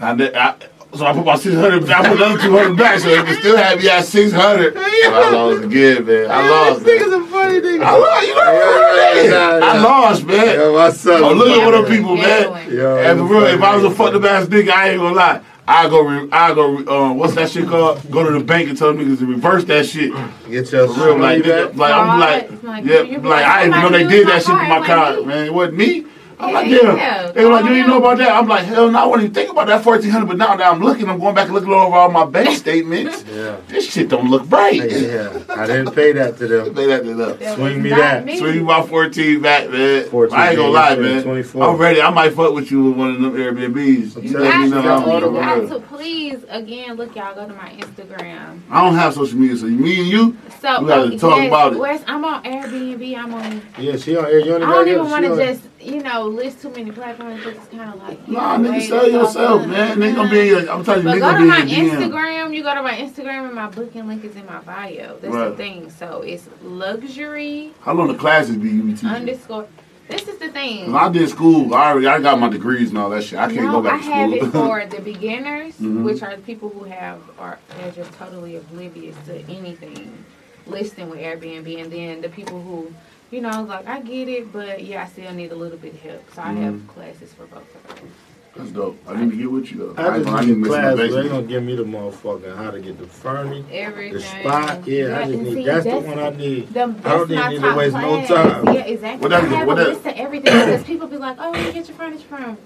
I did, I, so I put my six hundred. I put another two hundred back, so it would still have me at six hundred. I lost again, man. I lost. This Man. nigga's a funny nigga. I lost. You know what it is. I lost, man. Yo, what's up? Oh, look at what them people, man. gambling. Yo, And for real, funny if I was a nigga. fucked up ass nigga, I ain't gonna lie. I go, re- I go. Re- um, what's that shit called? Go to the bank and tell them niggas to reverse that shit. Get your For real, like, money nigga, like I'm like, Like, yeah, like like, I didn't even know they did that shit with my card, card, like me. man. It wasn't me. I'm like, Yeah, yeah. They were like, you oh, didn't know about that? I'm like, hell no, I wouldn't even think about that fourteen hundred. But now that I'm looking, I'm going back and looking over all my bank statements. Yeah. This shit don't look right. Yeah. I didn't pay that to them. Pay that shit up. That Swing me not that. me. Swing my 14 back, man. 14, I ain't gonna lie, you man. 24. I'm ready. I might fuck with you with one of them Airbnbs. You You let me know. got I'm all on the the got to please again look y'all go to my Instagram. I don't have social media, so me and you, So We gotta oh, talk yes, about it. Wes, I'm on Airbnb. I'm on. Yeah, she on Airbnb. I don't even want to just you know list too many platforms. It's kind of like nah, nigga, sell yourself, man. They gonna be your, I'm telling you, But they go to my be in your DM. Instagram. You go to my Instagram, and my booking link is in my bio. That's Right. the thing. So it's luxury How long the classes be you be teaching? underscore. This is the thing. I did school. I already, I got my degrees and all that shit. I can't no, go back I to have it school. for the beginners, Mhm. which are the people who have are they're just totally oblivious to anything listing with Airbnb, and then the people who, you know, like I get it, but yeah, I still need a little bit of help. So I have Mhm. classes for both of them. That's dope. I need to get with you though. I ain't just gonna- need to the miss my class, but they gonna give me the motherfucking how to get the furniture, Everything. the spot. Yeah, I just need. see, That's the one I need. The, I don't that's need to top waste no time. Yeah, exactly. What that- I have what a that- list of everything because people be like, "Oh, where you get your furniture from?"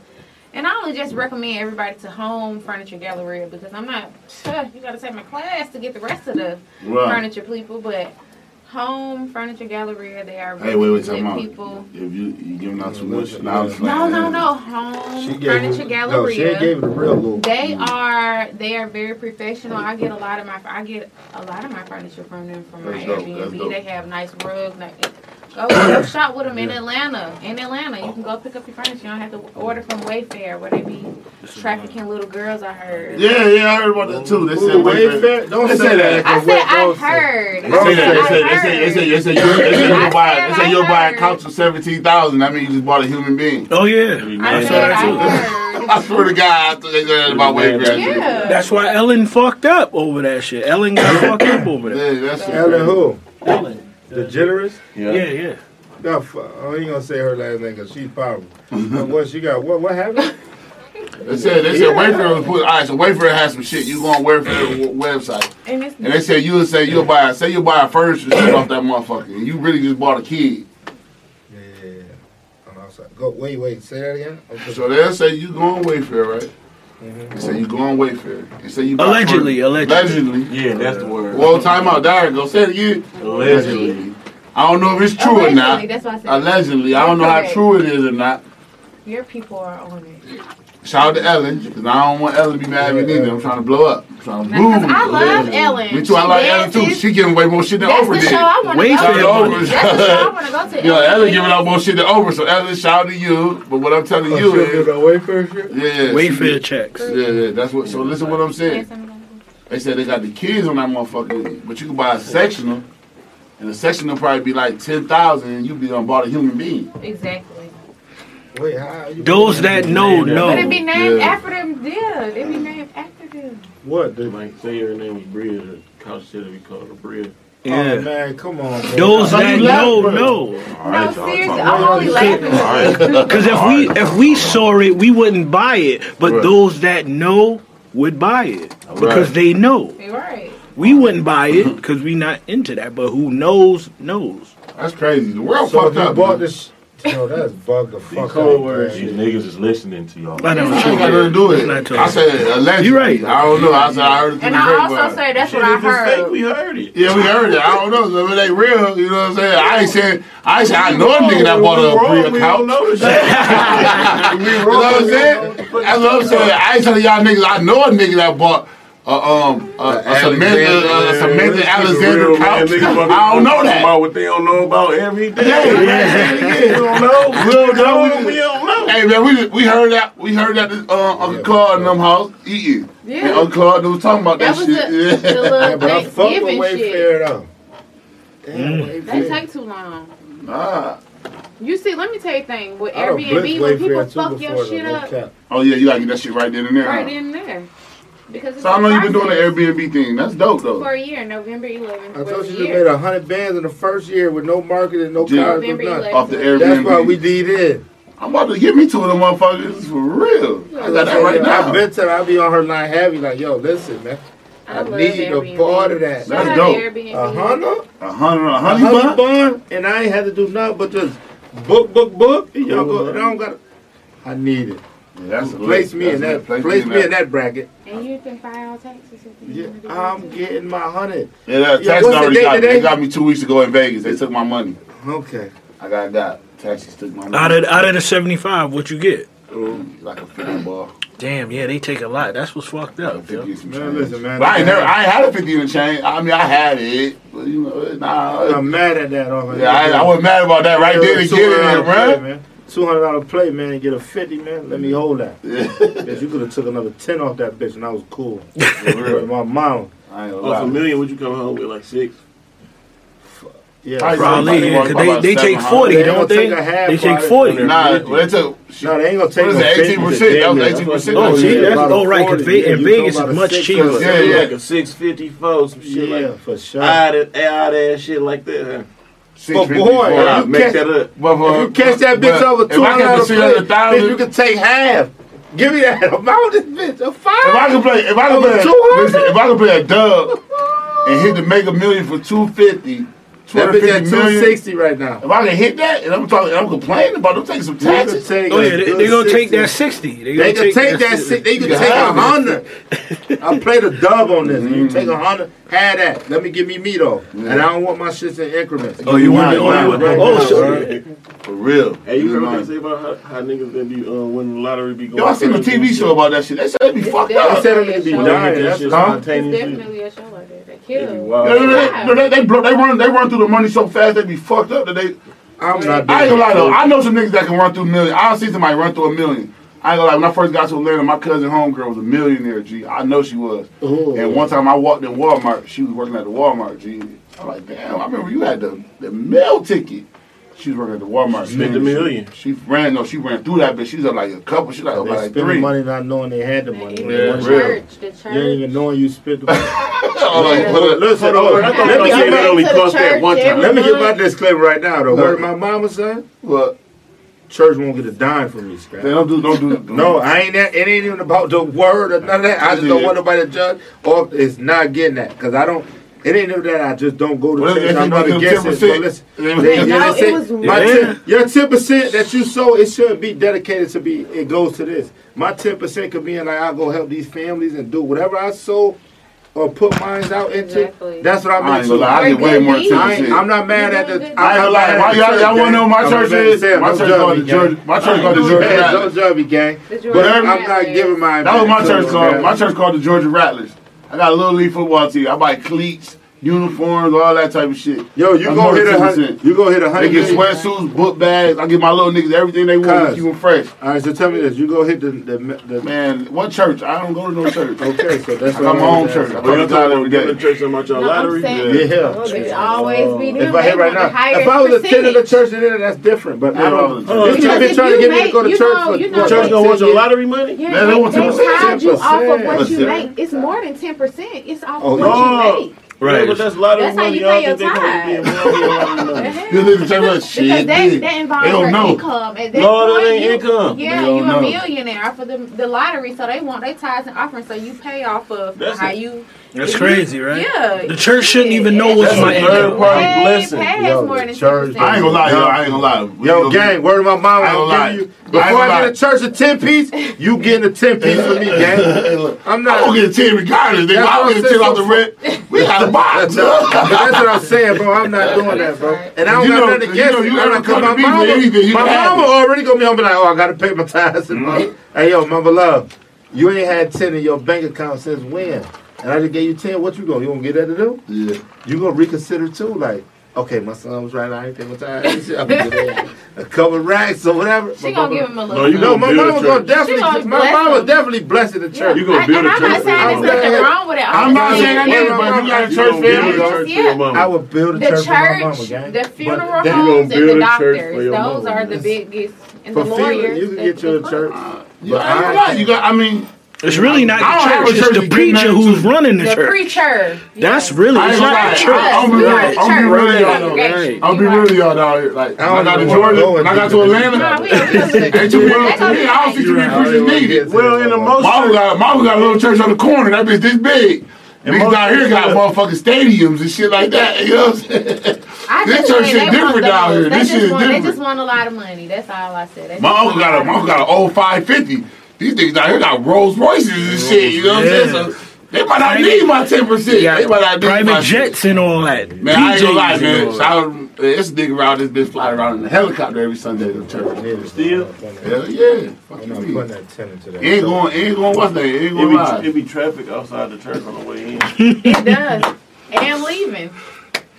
And I only just recommend everybody to Home Furniture Gallery because I'm not. You got to take my class to get the rest of the Right. furniture people, but Home Furniture Galleria, they are Hey, wait, wait, good time out. people. If you you giving out too much, yeah. now No, no, no. Home She gave Furniture it, no, she Galleria. gave it a real little. They are they are very professional. I get a lot of my I get a lot of my furniture from them from my dope, Airbnb. They have nice rugs. Nice, Oh, go, go shop with them in Atlanta. In Atlanta, you can go pick up your furniture. You don't have to order from Wayfair where they be trafficking little girls. I heard. Yeah, yeah, I heard about that too. They said Wayfair. Wayfair? Don't They say that. that. I said I Don't say- heard. They I say said that. They I say, they say, they say, they say, you, they say you'll buy, I they say you'll buy a heard. couch for seventeen thousand. That means you just bought a human being. Oh yeah, I I saw said that too. I swear to God, I thought they said that about Wayfair. Yeah. That's why Ellen fucked up over that shit. Ellen got fucked up over that. Yeah, that's Ellen who? Ellen. The generous? Yeah, yeah. No, fu- I ain't gonna say her last name because she's powerful. But what she got? What what happened? They said they said Wayfair was put. All right, so Wayfair has some shit. You go on Wayfair w- website, And and they said you would say you'll buy say you buy a furniture shit off that motherfucker, and you really just bought a kid. Yeah, yeah, yeah. On the outside. Go wait, wait. Say that again. Okay. So they'll say you go on Wayfair, right? Mm-hmm. They say you go on Wayfair. They say you Allegedly, allegedly. allegedly. Yeah, that's the word. Well, time out. There, go say it again. Allegedly. I don't know if it's true or Allegedly, not. That's why I said Allegedly, I don't know how true it is or not. your people are on it. Shout out to Ellen, because I don't want Ellen to be mad at me neither. I'm trying to blow up. I'm trying to Because boom. I love Ellen. Me too. I She like Ellen too. She giving away more shit than That's Oprah the did. show I want to Wayfair go to. money. That's the show I want to go to. You know, Ellen Ellen giving out more shit than Oprah. So Ellen, shout out to you. But what I'm telling Oh, you she'll is, give the Wayfair shit? yeah, Wayfair she- checks. Yeah, yeah. That's what. So listen, what I'm saying. They said they got the kids on that motherfucker, but you can buy a sectional, and the sectional probably be like ten thousand, and you be on bought a human being. Wait, how? Those that know, know. But it be named Yeah. after them. Yeah, it be named after them. What? The, Like, say her name was Bria. The couch said we called her Bria. Oh Yeah. man, come on. Bro. Those So that you know, bro. know. All no, right, y'all seriously, I'm about- only laughing. All right. Because if we if we saw it, we wouldn't buy it. But Right. those that know would buy it because Right. they know. Right. We wouldn't buy it because we not into that. But who knows knows. That's crazy. The world So if fucked you up. bought man. this, yo, that's bugged the These fuck code out. words, man. these niggas is listening to y'all. I know. I ain't got nothing to do it. I said allegedly. You right. I don't know. I said I heard it through And the I also grapevine. say that's what I if it's fake, heard. we heard it. Yeah, we heard it. I don't know. So if it ain't real, you know what I'm saying? I ain't saying. I ain't saying I know a nigga that bought a We Bria wrong, we don't know the shit. You know what I'm saying? That's what I'm saying. I ain't telling y'all niggas. I know a nigga that bought a um a, a Samantha a Samantha Alexander couch. I don't know that. About what they don't know about every day. Yeah, we don't know. We don't know. We don't know. Hey man, we we heard that we heard that uh, Uncle Claude in them house eating. And Yeah. Uncle Claude was talking about that, That shit. the, yeah. the Yeah, but I fuck with Wayfair though. Damn, Mm. They take too long. Nah. You see, let me tell you a thing. With Airbnb, when people fuck your shit up, cap. Oh yeah, you gotta get that shit right then and there. right huh? in there. Because it's So I a know you've been doing the. Airbnb thing. That's dope though. For a year, November 11th. I was told a you you made hundred bands in the first year with no marketing, no Yeah. cards, no nothing. Off the Airbnb. That's why we did it. I'm about to get me two of them motherfuckers for real. I got that right now. I've been telling her, I'll be on her line heavy, like, yo, listen, man. I, I love need Airbnb. a part of that. That's Shout dope. to Airbnb. A hundred? A hundred, a A honey hundred bun. bun, and I ain't had to do nothing but just book, book, book. And y'all go, and I don't got I need it. Yeah, that's a Place me that's in that, place place me in that bracket. And you can file taxes if Yeah, want to do I'm getting my hundred. Yeah, that Yeah, taxi the already date got me. They got me two weeks ago in Vegas. They took my money. Okay. I got that. Taxis took my money. Out of out of the seventy five, what you get? like a fifty ball. Damn, yeah, they take a lot. That's what's fucked up. yo. 50 and some Man, listen, man. But I ain't never, I ain't had a 50 in the chain. I mean, I had it, but you know, nah. I'm mad at that. Off Yeah, I, I wasn't mad about that right there to get it, man. Two hundred dollar play, man, and get a fifty, man. Let me hold that. Yeah, Cause you could have took another ten off that bitch, and I was cool. for With real. my mom. I ain't gonna oh, Off a million, would you come home with like six? Yeah. Probably Probably, yeah, 'cause they, they take 40, They don't they? take a half They take 40. Nah, well, they took. No, they ain't gonna take What is it, 18%? That was 18%. Oh, see, yeah, that's about a all right, 'cause 40, Ve- in Vegas is much six cheaper. Yeah, yeah. Like a six fifty four, some shit Yeah, like for sure. odd, odd ass shit like that. Huh? But boy, if you Make catch- that up. But for- If you catch that bitch but over if two I hundred get the dollars, bitch, you can take half. Give me that amount, this bitch. A five. if I can play, if I can play, listen, if I can play a dub and hit the mega million for 250, that bitch at 250 two million. sixty right now. If I can hit that, and I'm talking, I'm complaining about them taking some taxes. take Oh yeah, they, good they gonna take that sixty. They can take that. si- si- They can You take a have hundred. I played a dub on this. Mm-hmm. You take a hundred, have that. Let me give me me though, and I don't want my shits in increments. Oh, you want? Right, Oh, you want? Oh, right, so right. For real. Hey, you heard what they say about how, how niggas that be uh, winning the lottery be going? Yo, I seen a TV show about that shit. They said they be fucked up. I said I'm be dying. that That's shit Huh? It's definitely a show like that. That they kill. wild. They, they, they, they, blow, they run they run through the money so fast they be fucked up that they. I'm not. I ain't gonna lie though. I know some niggas that can run through a million. I don't see somebody run through a million. I ain't gonna lie. When I first got to Atlanta, my cousin homegirl was a millionaire. G, I know she was. Ooh. And one time I walked in Walmart. She was working at the Walmart. G, I'm like, damn. I remember you had the the mail ticket. She's working at the Walmart. Spent the million. She, ran, no, she ran through that bitch. She was up like a couple. She like, up like spent three. money not knowing they had the money. Yeah, yeah. Church, the church. You ain't even knowing you spent the money. Oh, hold on, listen, hold on. Let me you that only cost that one time. Let me give my disclaimer right now, though. What my mama said? What? church won't get a dime from me, Scrap. They don't do, don't do. do no, I ain't. That, it ain't even about the word or none of that. I just don't want nobody to judge. Or it's not getting that because I don't. It ain't no that I just don't go to well, church. I'm not against it. So listen, they, yeah, say, my yeah. 10, your ten percent that you sow, it shouldn't be dedicated to be. It goes to this. My ten percent could be in like I go help these families and do whatever I sow or put mines out into. Exactly. That's what I mean. I, so like, I get way more attention. I ain't, I'm not mad at the. I'm not like, mad at y'all, want to know my church is? My church called the Georgia. My church called the Georgia. Don't gang. But I'm not giving my. That was my church called. My church called the Georgia Rattlers. I got a little leaf football team. I buy cleats uniforms, all that type of shit. Yo, you go hit a hundred. You go hit a hundred. They get sweatsuits, book bags. I get my little niggas everything they want to keep them fresh. All right, so tell me this: you go hit the the, the man. What church? I don't go to no church. okay, so that's what I'm my own church. I'm not going to the church on my no, lottery. Yeah, yeah. It's always be oh. there. If I hit right now, if I was a kid of the church, then that's different. But I don't. Oh, you been trying to get me to go to church. The church don't want your lottery money. Yeah, they want ten percent. Off of what you make, it's more than ten percent. It's off oh, what you make. Right. Yeah, but that's a lot that's of money. Y'all think they You niggas too much shit. Because that, they involves your know. income. That no, point, that ain't you, income. Yeah, you're know. a millionaire for the, the lottery, so they want their tithes and offerings, so you pay off of that's how it. you that's it crazy, right? Yeah. The church shouldn't even know what's my third party blessing. Yo, the church. I ain't gonna lie, yo. I ain't gonna lie. We yo, gang, word of my mom. I ain't gonna lie. Before I, I get a church a ten piece, you getting a ten piece for me, gang. I'm not. I'm gonna get a ten regardless. Nigga. I'm gonna get a ten off the rent. We got a box. That's what I'm saying, bro. I'm not doing that, bro. And I don't got nothing against you. I don't come my mama. My mama already gonna be home be like, oh, I gotta pay my tithes. Mm-hmm. Hey, yo, mama love. You ain't had ten in your bank account since when? and I just gave you ten, what you gonna you gonna get that to do? Yeah. You gonna reconsider too, like, okay, my son was right, I ain't paying my time. I'm gonna get a couple racks or whatever. She my gonna mama, give him a little. No, you know, my mama's gonna definitely gonna my mama definitely blessing the church. Yeah. You gonna build I, a church. I'm not saying there's nothing wrong with it. I'm, I'm not saying I need but you got a church family. Yeah. I would build a the church, church for my mama, gang. The funeral homes and the doctors. Those are the biggest and the lawyers. You can get your church. But I, you got I mean it's really not the church. It's the preacher who's running the, the church. preacher. That's really it's not the church. I'll be real. I'll be real. I'll be real, y'all down here. Like I got to Georgia, when I got to Atlanta. Ain't too real. I don't see too many preachers needed. Well, in the most, Mama got Mama got a little church on the corner. That bitch this big. And Niggas down here got motherfucking stadiums and shit like that. You know what I'm saying? I this church shit different down here. This shit is different. They just want a lot of money. That's all I said. My uncle got a my uncle got an old five fifty. These niggas out here got Rolls Royces and shit. You know what I'm saying? So, they might not need my ten percent. Yeah, they might not need private my jets shit. and all that. Man, DJs I ain't gonna lie, man. Shout, this nigga around this bitch fly around in a helicopter every Sunday to church. Still, hell yeah. Fuck you. Ain't going, ain't going. What's that? Ain't going. It be, it be traffic outside the church on the way in. it does, and leaving.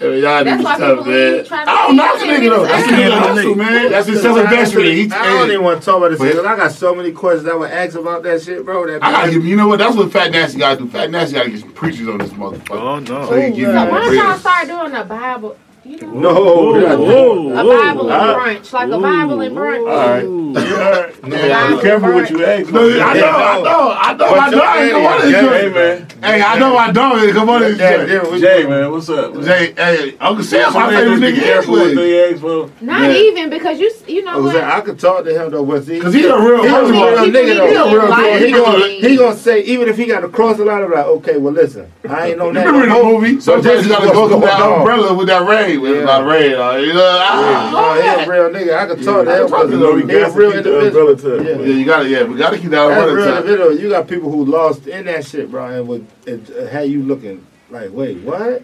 I y'all That's why stuff, people to I don't knock nigga though. That's his man. That's his. I don't even want to talk about this because I got so many questions I would ask about that shit, bro. That I got you know what? That's what Fat Nasty gotta do. Fat Nasty gotta get some preachers on this motherfucker. Oh no. So, Ooh, so once y'all start doing the Bible no, whoa, whoa, a Bible and brunch, like a Bible and brunch. All right, all right. No, be careful what you ask. No, I know, I know, I know, I know. I ain't want to Hey man, hey, I know, I know. Come on, Jay, Jay, man, what's up? Jay, hey, Uncle Sam's my favorite nigga. Careful what they ask for. Not even because you, you know what? I could talk to him though, but because he's a real, he's a real nigga though. He a real nigga. He gonna, he gonna say even if he got to cross the line, like, okay, well listen, I ain't on that. Remember the movie? So Jay's gotta go to that umbrella with that rain street with yeah. a lot of red. You know, ah, yeah. oh, yeah. he a real nigga. I can talk yeah. to that. You know, we got to keep the umbrella to yeah. yeah, you got to. Yeah, we got to keep that umbrella real individual. You got people who lost in that shit, bro, and with and, uh, had you looking like, wait, what?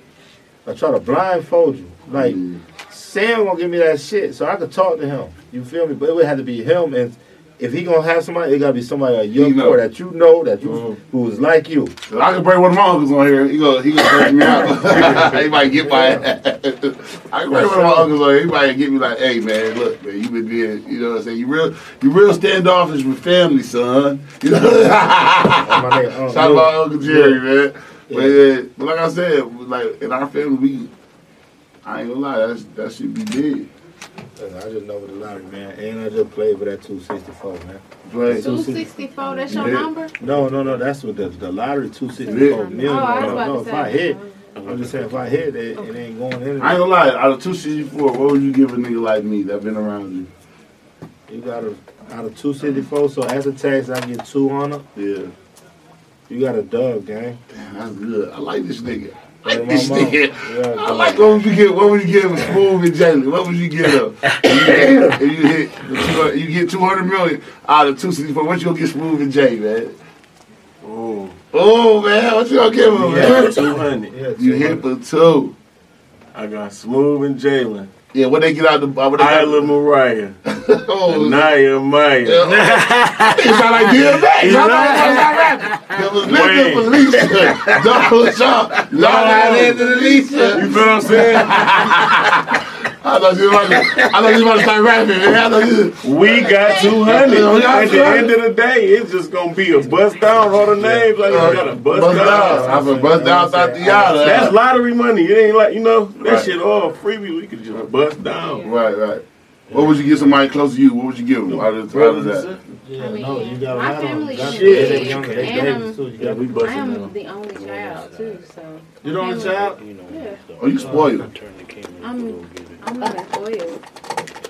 I try to blindfold you, like. Mm. Sam won't give me that shit, so I could talk to him. You feel me? But it would have to be him and if he gonna have somebody, it gotta be somebody a young boy that you know that you mm-hmm. who's like you. I can bring one of my uncles on here. He gonna he gonna break me out. he might get my. Yeah. I can bring That's one of my uncles on here. He might get me like, hey man, look man, you been being, you know what I'm saying? You real you real standoffish with family, son. You know. Shout out my uncle Jerry, yeah. man. But, yeah. but like I said, like in our family, we. I ain't gonna lie, that's, that should be big. Listen, I just know with the lottery, man, and I just played for that 264, man. Right. Two sixty four. That's your Yeah. number. No, no, no, that's what the, the lottery 264 Yeah. Oh, I was no, about no, to if I hit, I'm just saying if I hit it, it ain't going in. I ain't gonna lie, out of 264, what would you give a nigga like me that been around you? You got a out of 264, so as a tax, I get 200. Yeah. You got a dub, gang. Damn, that's good. I like this nigga. I like this nigga. Yeah, I like what would you get? What would you get with Smooth and Jalen? What would you get up? If you hit, if you get 200 million out of 264, what you gonna get Smooth and Jay, man? Oh, Oh, man, what you gonna give him, yeah, man? two hundred. yeah, You hit for two. I got Smooth and Jalen, Yeah, what they get out the uh, what they got, Isla Mariah, Oh, Naya Maya. it sound like DMX. Sound like that rapping. It was Linda Wayne. Felicia. Double shot. Y'all had it to Lisa. You feel what I'm saying? I thought you was about to, I thought you was about to start rapping, man. I thought you We got 200. Yeah, we At the end of the day, it's just gonna be a bust down. All the names like you gotta bust, bust down. down. I'm a bust down Tatiana. That's lottery money. It ain't like you know that Right. shit all freebie. We could just bust down. Right, right. What would you give somebody close to you? What would you give them out of, out of that? Yeah, I mean, no, you got a my lot of them. family Got is them. They big, younger, they and, babies, too. You Yeah, we them. I'm down. the only child too, so You the only child? Yeah, Oh, you spoiled. I'm I'm not spoiled.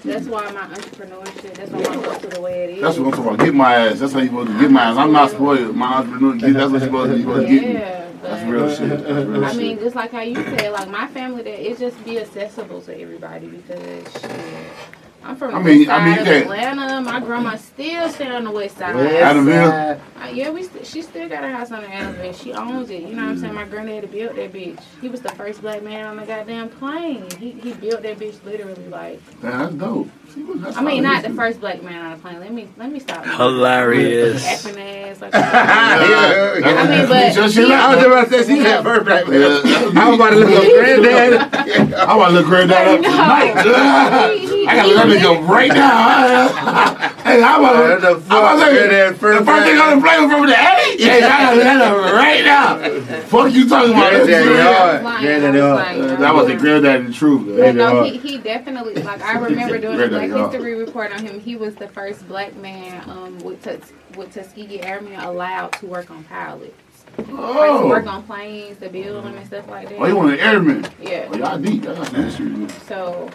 That's why my entrepreneurship. That's why my hustle the way it is. That's what I'm talking about. Get my ass. That's how you supposed to get my ass. I'm not spoiled. My entrepreneur, that's what you supposed to, you supposed to get. Yeah, That's real shit. That's real I mean, just like how you said, like my family, that it just be accessible to everybody because shit. I'm from the I mean- west I side mean, of Atlanta. My grandma still stay on the west side. West Adamsville? side. Uh, yeah, we st- she still got a house on the Adamsville. She owns it. You know what I'm saying? My granddaddy built that bitch. He was the first black man on the goddamn plane. He he built that bitch literally like. Damn, that's dope. See, that's I mean, not the first black man on the plane. Let me let me stop. Hilarious. Effing ass. Like, Yeah, I mean, but Just he- chill I was just about to say, she had first black man. Yeah. I was about to look up granddad. I want to look granddad up tonight. He- he- I gotta let me go right now. hey, how about What the how about fuck? that? Granddad The first first thing on the plane was from the eight. Yeah, I gotta let her right now. Fuck you talking about? Granddaddy That's hard. Lying, Granddaddy was hard. like, Uh, that was the granddaddy truth. But no, he, he definitely like I remember doing a Black. History report on him. He was the first black man um, with Tus- with Tuskegee Airmen allowed to work on pilots, like work Oh, on planes, to build them and stuff like that. oh, you want an airman? yeah. Oh, y'all deep. Y'all got some So,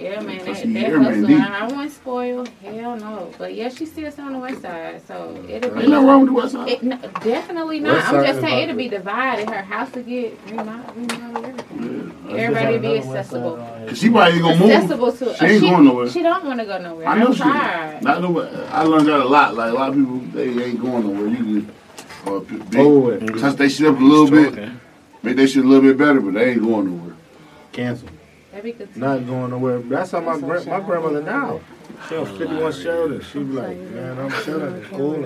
yeah, man, that, that Airmen hustle. deep. I, I wasn't spoiled. Hell no. But yeah, she still still on the west side. So it'll be. Ain't nothing wrong with the West Side. It, no, definitely not. West I'm side just saying it'll be divided. Her house to get remodeled, remodeled everything. Yeah. Everybody be accessible. Cause she probably ain't gonna move. Accessible to. She ain't going nowhere. She don't want to go nowhere. I I know know she. tried. Not nowhere. I learned that a lot. Like a lot of people, they ain't going nowhere. You just uh, big, Over with. touch they shit up a little bit, make they shit a little bit better, but they ain't going nowhere. Cancel. That'd good. Not going nowhere. That's how my gra- my grandmother now. She's on 51 Sheridan. She be like, man, I'm chilling. It's cool.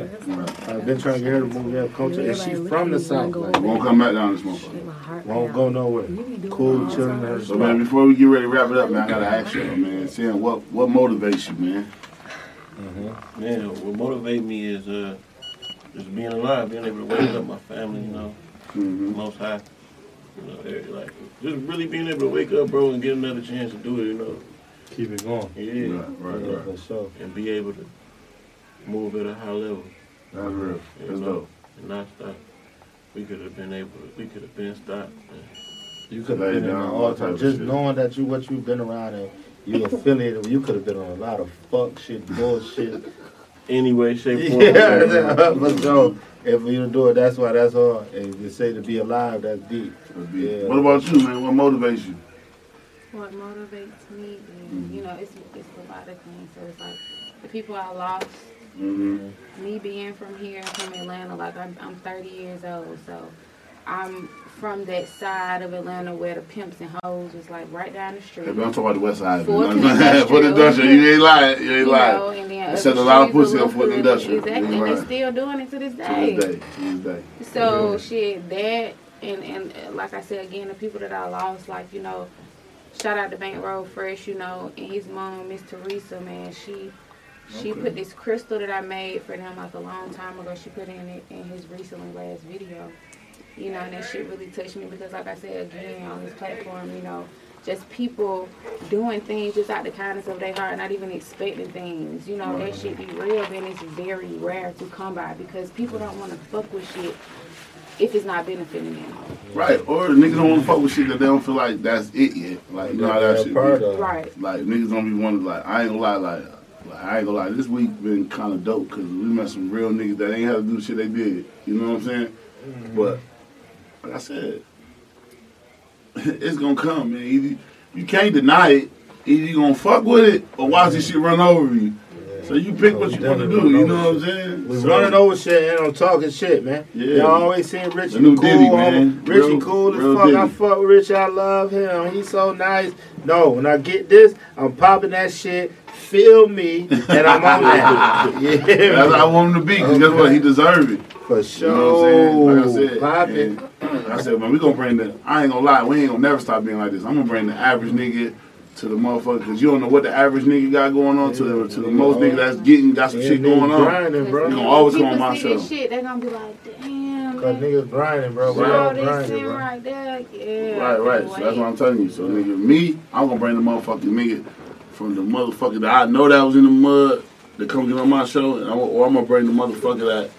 I've been trying to get her to move there, culture. And she from the south. Like, Won't come back down this motherfucker. won't go nowhere. Cool, chilling her So man, before we get ready to wrap it up, man, I gotta ask you, man, Sam, what what motivates you, man? Man, what motivates me is uh, just being alive, being able to wake up my family, you know, Mm-hmm. most high. You know, every- like just really being able to wake up, bro, and get another chance to do it, you know. Keep it going. Yeah, Right, right, Yeah, right. for sure. and be able to move at a high level. That's real. You That's know, dope. and not stop. We could have been able to, we could have been stopped. You could have been in down the all all type of Just shit. knowing that you what you've been around and you affiliated, with, you could have been on a lot of fuck shit, bullshit. Anyway, shape, form. yeah, for sure. If you do it, that's why that's hard. And to say to be alive, that's deep. That's big. Yeah. What about you, man? What motivates you? What motivates me, is, you know, it's it's a lot of things. So it's like the people I lost. Mm-hmm. Me being from here, from Atlanta, like I'm, I'm 30 years old, so I'm from that side of Atlanta where the pimps and hoes was like right down the street. Hey, but I'm talking about the West Side. Fulton man. Industrial. For the industrial, you ain't lying. You ain't you lying. know, and then They said a lot of pussy was on Fulton little Industrial. Exactly, You and right. they still doing it to this day. To day. this day. To this day. So shit, that and and like I said again, the people that I lost, like you know, shout out to Bankroll Fresh, you know, and his mom, Miss Teresa, man, she she Okay. put this crystal that I made for them like a long time ago. She put in it in his recently last video, you know, and that shit really touched me because like I said again on this platform, you know, just people doing things just out the kindness of their heart, not even expecting things. You know, that shit be real, then it's very rare to come by because people don't want to fuck with shit if it's not benefiting them. Right, or the niggas don't want to fuck with shit that they don't feel like that's it yet. Like, you know how that shit part be. Right. Like, niggas don't be wanting, like, I ain't gonna lie, like, like, I ain't gonna lie, this week been kind of dope because we met some real niggas that ain't had to do the shit they did. You know what I'm saying? But, like I said, it's gonna come, man. Either, you can't deny it. Either you gonna fuck with it or watch this shit run over you. So you pick what you want to do. You know what I'm saying? We So- running over shit and I'm talking shit, man. Yeah. Y'all always saying Richie The cool, Diddy, man. Richie Real- cool as fuck. I fuck with Richie. I love him. He's so nice. No, when I get this, I'm popping that shit. Feel me, and I'm on that. yeah, That's I want him to be, because guess what? He deserve it. for You know what I'm saying? sure. Like I said. I said, man, we gonna bring the. I ain't gonna lie, we ain't gonna never stop being like this. I'm gonna bring the average nigga to the motherfucker, because you don't know what the average nigga got going on to the to the most nigga that's getting got some Yeah, shit niggas going on. grinding, bro. You gonna always People come on my show. shit, they gonna be like, damn. Cause man. niggas grinding, bro. We Right. all All this grinding, bro. right there, yeah. Right, right. So that's what I'm telling you. So nigga, me, I'm gonna bring the motherfucking nigga from the motherfucker that I know that was in the mud to come get on my show, and I'm, or I'm gonna bring the motherfucker that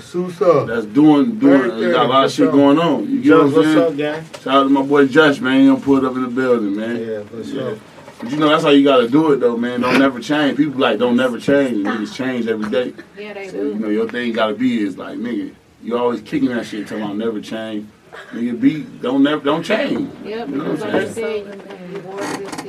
Susa. that's doing doing Right there, got a lot of shit sure. going on. You get what I'm what's saying? up. Shout out to my boy Josh, man. He done pulled up in the building, man. Yeah, for sure. But you know that's how you gotta do it though, man. Don't never change. People like don't never change. Niggas change every day. Yeah, they So, you know your thing gotta be is like nigga, you always kicking that shit till I'll never change. Nigga be don't never don't change. Yep, You know what I'm I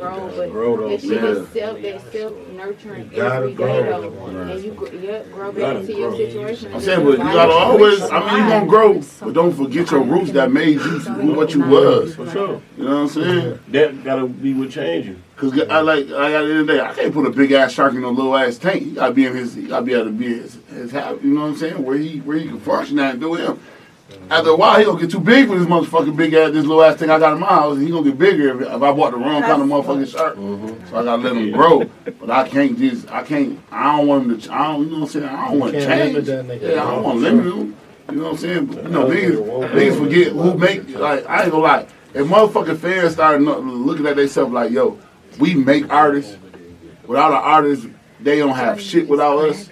said, you, you water the you let it grow, but Grow those that shit is seeds. self, that self nurturing every day grow. though. And you, gr- yep, grow Gotta back into your situation. I'm saying, but you gotta always. I mean, you gonna grow, but don't forget your roots that made you what you was. For sure. You know what I'm saying? That gotta be what changing. Cause I like, I got the end of the day, I can't put a big ass shark in a little ass tank. He gotta be in his, he gotta be able to be his, his habit. You know what I'm saying? Where he, where he can function at and do him. After a while, he gonna get too big for this motherfucking big ass, this little ass thing I got in my house. He gonna get bigger if, if I bought the wrong kind of motherfucking shark. Mm-hmm. So I gotta let him grow. But I can't just, I can't, I don't want him to, I don't, you know what I'm saying? I don't want to change. limit that nigga. Yeah, I don't want to limit him. You know what I'm saying? But, you know, niggas, niggas forget who make, like, I ain't gonna lie. If motherfucking fans start looking at themselves like, yo, we make artists. Without an artist, they don't have shit without us.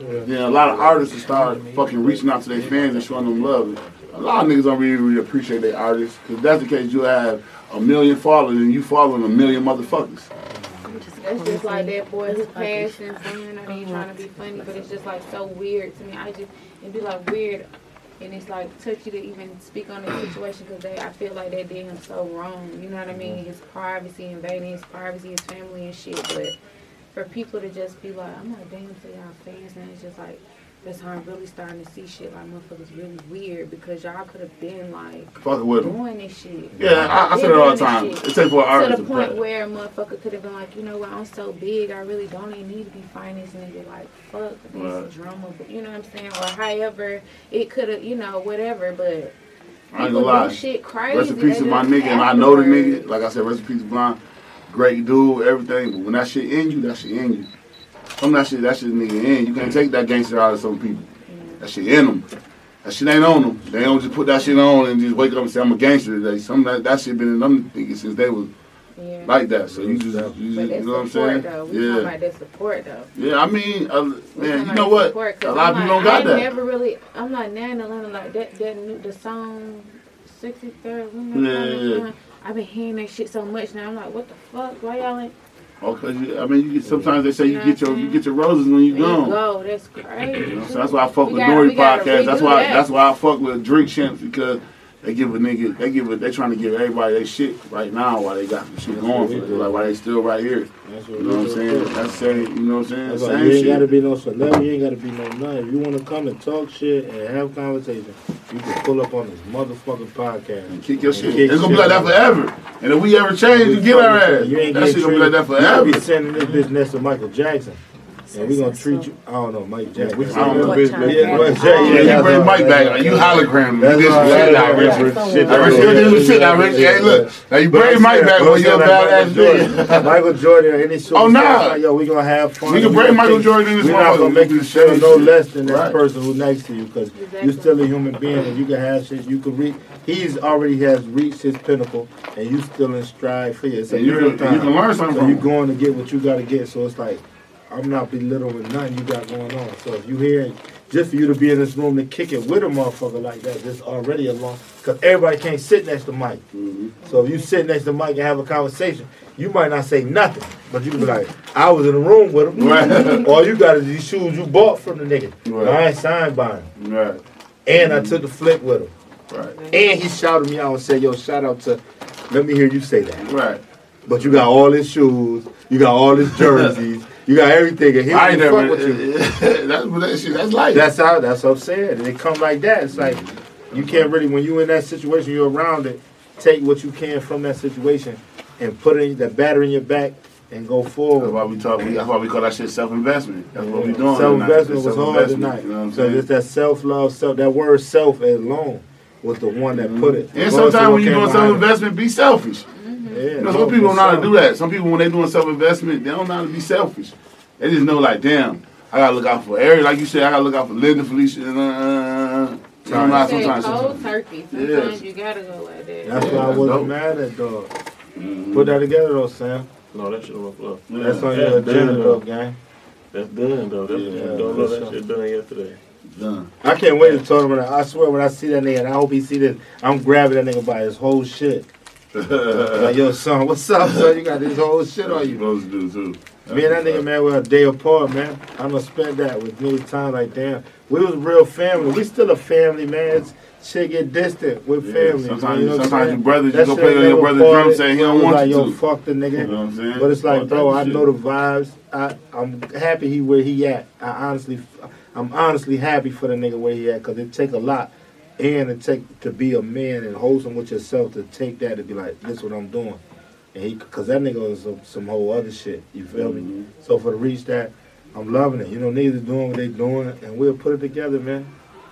Then a lot of artists will start fucking reaching out to their fans and showing them love. A lot of niggas don't really, really appreciate their artists. Because that's the case, you have a million followers and you following a million motherfuckers. That's just like that boy who passed and saying, I ain't trying to be funny, but it's just like so weird to me. I just, it'd be like weird and it's like touchy to even speak on the situation because they, I feel like they did him so wrong. You know what I mean? Mm-hmm. His privacy, invading his privacy, his family and shit. But for people to just be like, I'm like, damn, to y'all fans, and it's just like, that's how I'm really starting to see shit like motherfuckers really weird because y'all could have been like Fucking with them. doing this shit. Yeah, I, I say it all the time. It takes an To the point where a motherfucker could have been like, you know what, I'm so big, I really don't even need to be financing nigga. Like, fuck this Right. drama, but you know what I'm saying? Or however, it could have, you know, whatever, but I ain't gonna lie. shit crazy. Rest in peace to my nigga, and I know the nigga. Like I said, rest in peace Blind. Great dude, everything. But when that shit in you, that shit in you. Some of that shit, that shit nigga in. You can't take that gangster out of some people. That shit in them. That shit ain't on them. They don't just put that shit on and just wake up and say I'm a gangster today. Some of that, that shit been in them niggas since they was Yeah. like that. So you just, you, just, you that's know what I'm saying? though. We talking Yeah, about that support, though. yeah. I mean, uh, man, you know what? support, 'cause A lot of I'm people like, don't got I ain't that. never really, I'm like, now in like, that, that new, the song, 63rd, Yeah, yeah, yeah. On, I've been hearing that shit so much now. I'm like, what the fuck? Why y'all ain't? Oh, cause you, I mean, you get, sometimes they say you get your you get your roses when you gone. go. That's crazy. You know, so that's why I fuck We with gotta- N.O.R.E. podcast. That's why that. that's why I fuck with Drink Champs because they give a nigga they give a, they trying to give everybody their shit right now while they got some shit going for them. Like why they still right here. That's You know what I'm saying? That's saying you know what I'm saying? That's Same you ain't gotta be no celebrity, you ain't gotta be no nothing. If you wanna come and talk shit and have conversation, you can pull up on this motherfucking podcast. And kick your shit. Kick It's gonna be like that forever. And if we ever change, you get our ass. You ain't That shit gonna be like that treated- You forever. be sending this bitch next to Michael Jackson. And we gonna treat you. I don't know, Mike Jack. We I don't know. What bitch, time? bitch. Yeah, Mike Jack. Yeah, you bring Mike right. back. You hologram. You did all some shit out, That's Rich. Shit, I Rich, you did some shit out, Rich. Hey, look. Now you bring Mike back but when I'm you're a badass Michael. Jordan- Michael Jordan or any super Oh, nah. yo, we gonna have fun. We can bring Michael Jordan in this We're not gonna motherfucker. make you feel no less than that person who's next to you because you're still a human being and you can have shit. You can reach. He's already has reached his pinnacle and you still in stride for you. It's a And you little can, you can learn something So from you him. going to get what you got to get. So it's like, I'm not belittling nothing you got going on. So if you hear, just for you to be in this room to kick it with a motherfucker like that, this already a long. Because everybody can't sit next to Mike. Mm-hmm. So if you sit next to Mike and have a conversation, you might not say nothing, but you can be like, I was in the room with him. Right. All you got is these shoes you bought from the nigga. Right. I ain't signed by him. Right, And I mm-hmm. took the flick with him. right, And he shouted me out and said, yo, shout out to, let me hear you say that. right. But you got all his shoes, you got all his jerseys, you got everything, and he I ain't never. fuck with you. That's what that shit. That's life. That's how. That's what I'm saying. And it come like that. It's like you can't really when you in that situation, you're around it. Take what you can from that situation and put it in that batter in your back and go forward. That's why we talk. we- That's why we call that shit self investment. That's what we doing. Self investment was hard tonight. You know what I'm so saying? it's that self love, self that word self alone was the one that put it. Mm-hmm. And Regardless of sometimes when you're doing self investment, be selfish. Yeah, You know, some people don't know how to do that. Some people, when they doing self investment, they don't know how to be selfish. They just know, like, damn, I gotta look out for Eric. Like you said, I gotta look out for Linda, Felicia. And, uh, uh, uh, uh. you don't know how sometimes. cold turkey. Sometimes Yes. you gotta go like that. That's why I wasn't dope. mad at dog. Mm-hmm. Put that together though, Sam. No, that shit on the floor. Yeah. That's on Yeah, your agenda done, though, though. gang. That's done though. That's Yeah, don't know for that sure. shit done yesterday. Done. I can't wait to talk about it. I swear, when I see that nigga, and I hope he see this, I'm grabbing that nigga by his whole shit. Like, yo, son, what's up, son? You got this whole shit on you supposed to do too. Me and that nigga, man, we're a day apart, man. I'm gonna spend that with me time. Like, damn, we was real family. We still a family, man. It's, shit get distant with Yeah, family. sometimes- you know sometimes your brothers, you go play on your brother's drum, parted. say he don't want like, you yo, to. fuck the nigga. You know what I'm saying? But it's like, bro, I shit. know the vibes. I I'm happy he where he at. I honestly, I'm honestly happy for the nigga where he at because it take a lot, and it take to be a man and wholesome with yourself to take that to be like, this is what I'm doing, and he because that nigga was some, some whole other shit. You feel me? Mhm. So for to reach that, I'm loving it. You know, niggas doing what they doing, and we'll put it together, man.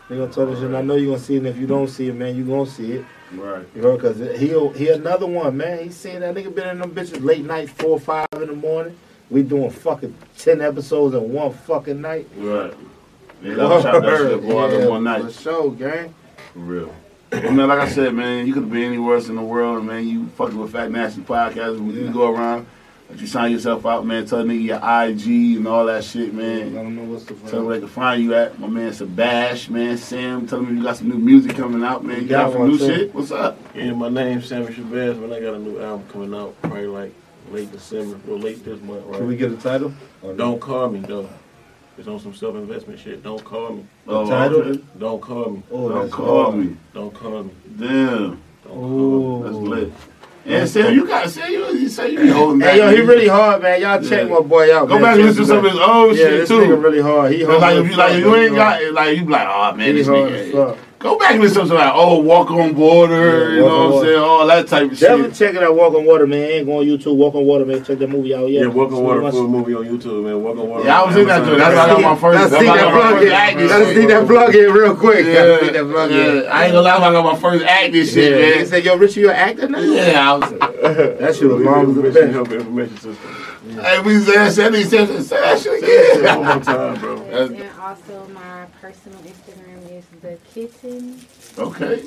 We gonna tell this shit. and I know you gonna see it. And if you don't see it, man, you gonna see it. Right. You know, cause he he another one, man. He seen that nigga been in them bitches late night, four or five in the morning. We doing fucking ten episodes in one fucking night. Right. They love shot that shit in Yeah, one night. For sure, gang. For real. Well, man, like I said, man, you could be been anywhere else in the world, man. You fucking with Fat Nasty Podcast. We Yeah. you go around, let you sign yourself out, man. Tell nigga your IG and all that shit, I man. don't know what's the Tell them where they can find you at. My man Shabazz, man. Sam, tell them you got some new music coming out, man. You You got, got some new too. shit? What's up? Yeah, my name's Sammy Shabazz, man. I got a new album coming out probably like late December or late this month, right? Can we get a title? Or? Don't call me though. It's on some self investment shit. Don't call me. The title? Don't call me. Oh, Don't call hard. Oh, me. Don't call me. Damn. Don't call me. That's Ooh. lit. And Sam, you got Sam, you, you say you be holding back. Hey yo, he really hard, man. Y'all check Yeah. my boy out. Go man. back and listen to some of his old Yeah, shit this too. nigga really hard. He hard. like if you like fuck, you ain't man. got like you be like oh man He this hard as nigga. Fuck. Go back and listen to like oh walk on water, Yeah, you know on what I'm saying, all that type of Definitely shit. check it out. Walk on Water, man. Ain't going YouTube. Walk on Water, man. Check that movie out. Yeah, Yeah, Walk on So Water much- full movie on YouTube, man. Walk on Water. Yeah, I was in that joint. That's how I got my first. Let's see I that got my plug in. acting Let's see that plug in real quick. Yeah, Let's see that plug in. yeah. I ain't gonna lie, I got my first acting shit, Yeah, man. they say, yo, Richie, you an actor now? Yeah, I was. That shit was long as the Information best. help information system. Hey, we said, said, he said, say that shit Say that one more time, bro. And also my personal Instagram is the kitten. Okay,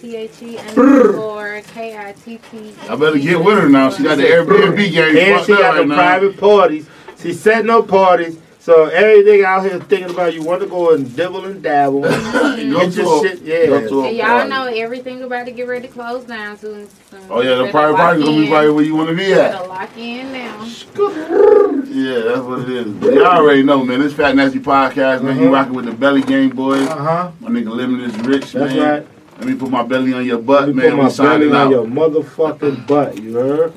T H E underscore K I T T. I better get with her now. She got the Airbnb game And she up got the private parties. She setting up parties. So everything out here thinking about you want to go and dibble and dabble. Go Get to your a- shit, yeah. go to And y'all party. know everything about to get ready to close down soon. soon. Oh yeah, the private lock party gonna be in. right where you want to be at. Better lock in now. Yeah, that's what it is. But y'all already know, man. This Fat Nasty Podcast, man. You Uh-huh. rocking with the Belly Gang boys. Uh huh. My nigga Limitless Rich, That's man. right. Let me put my belly on your butt, Let me man. put my signing belly on out. your motherfucking butt. You heard?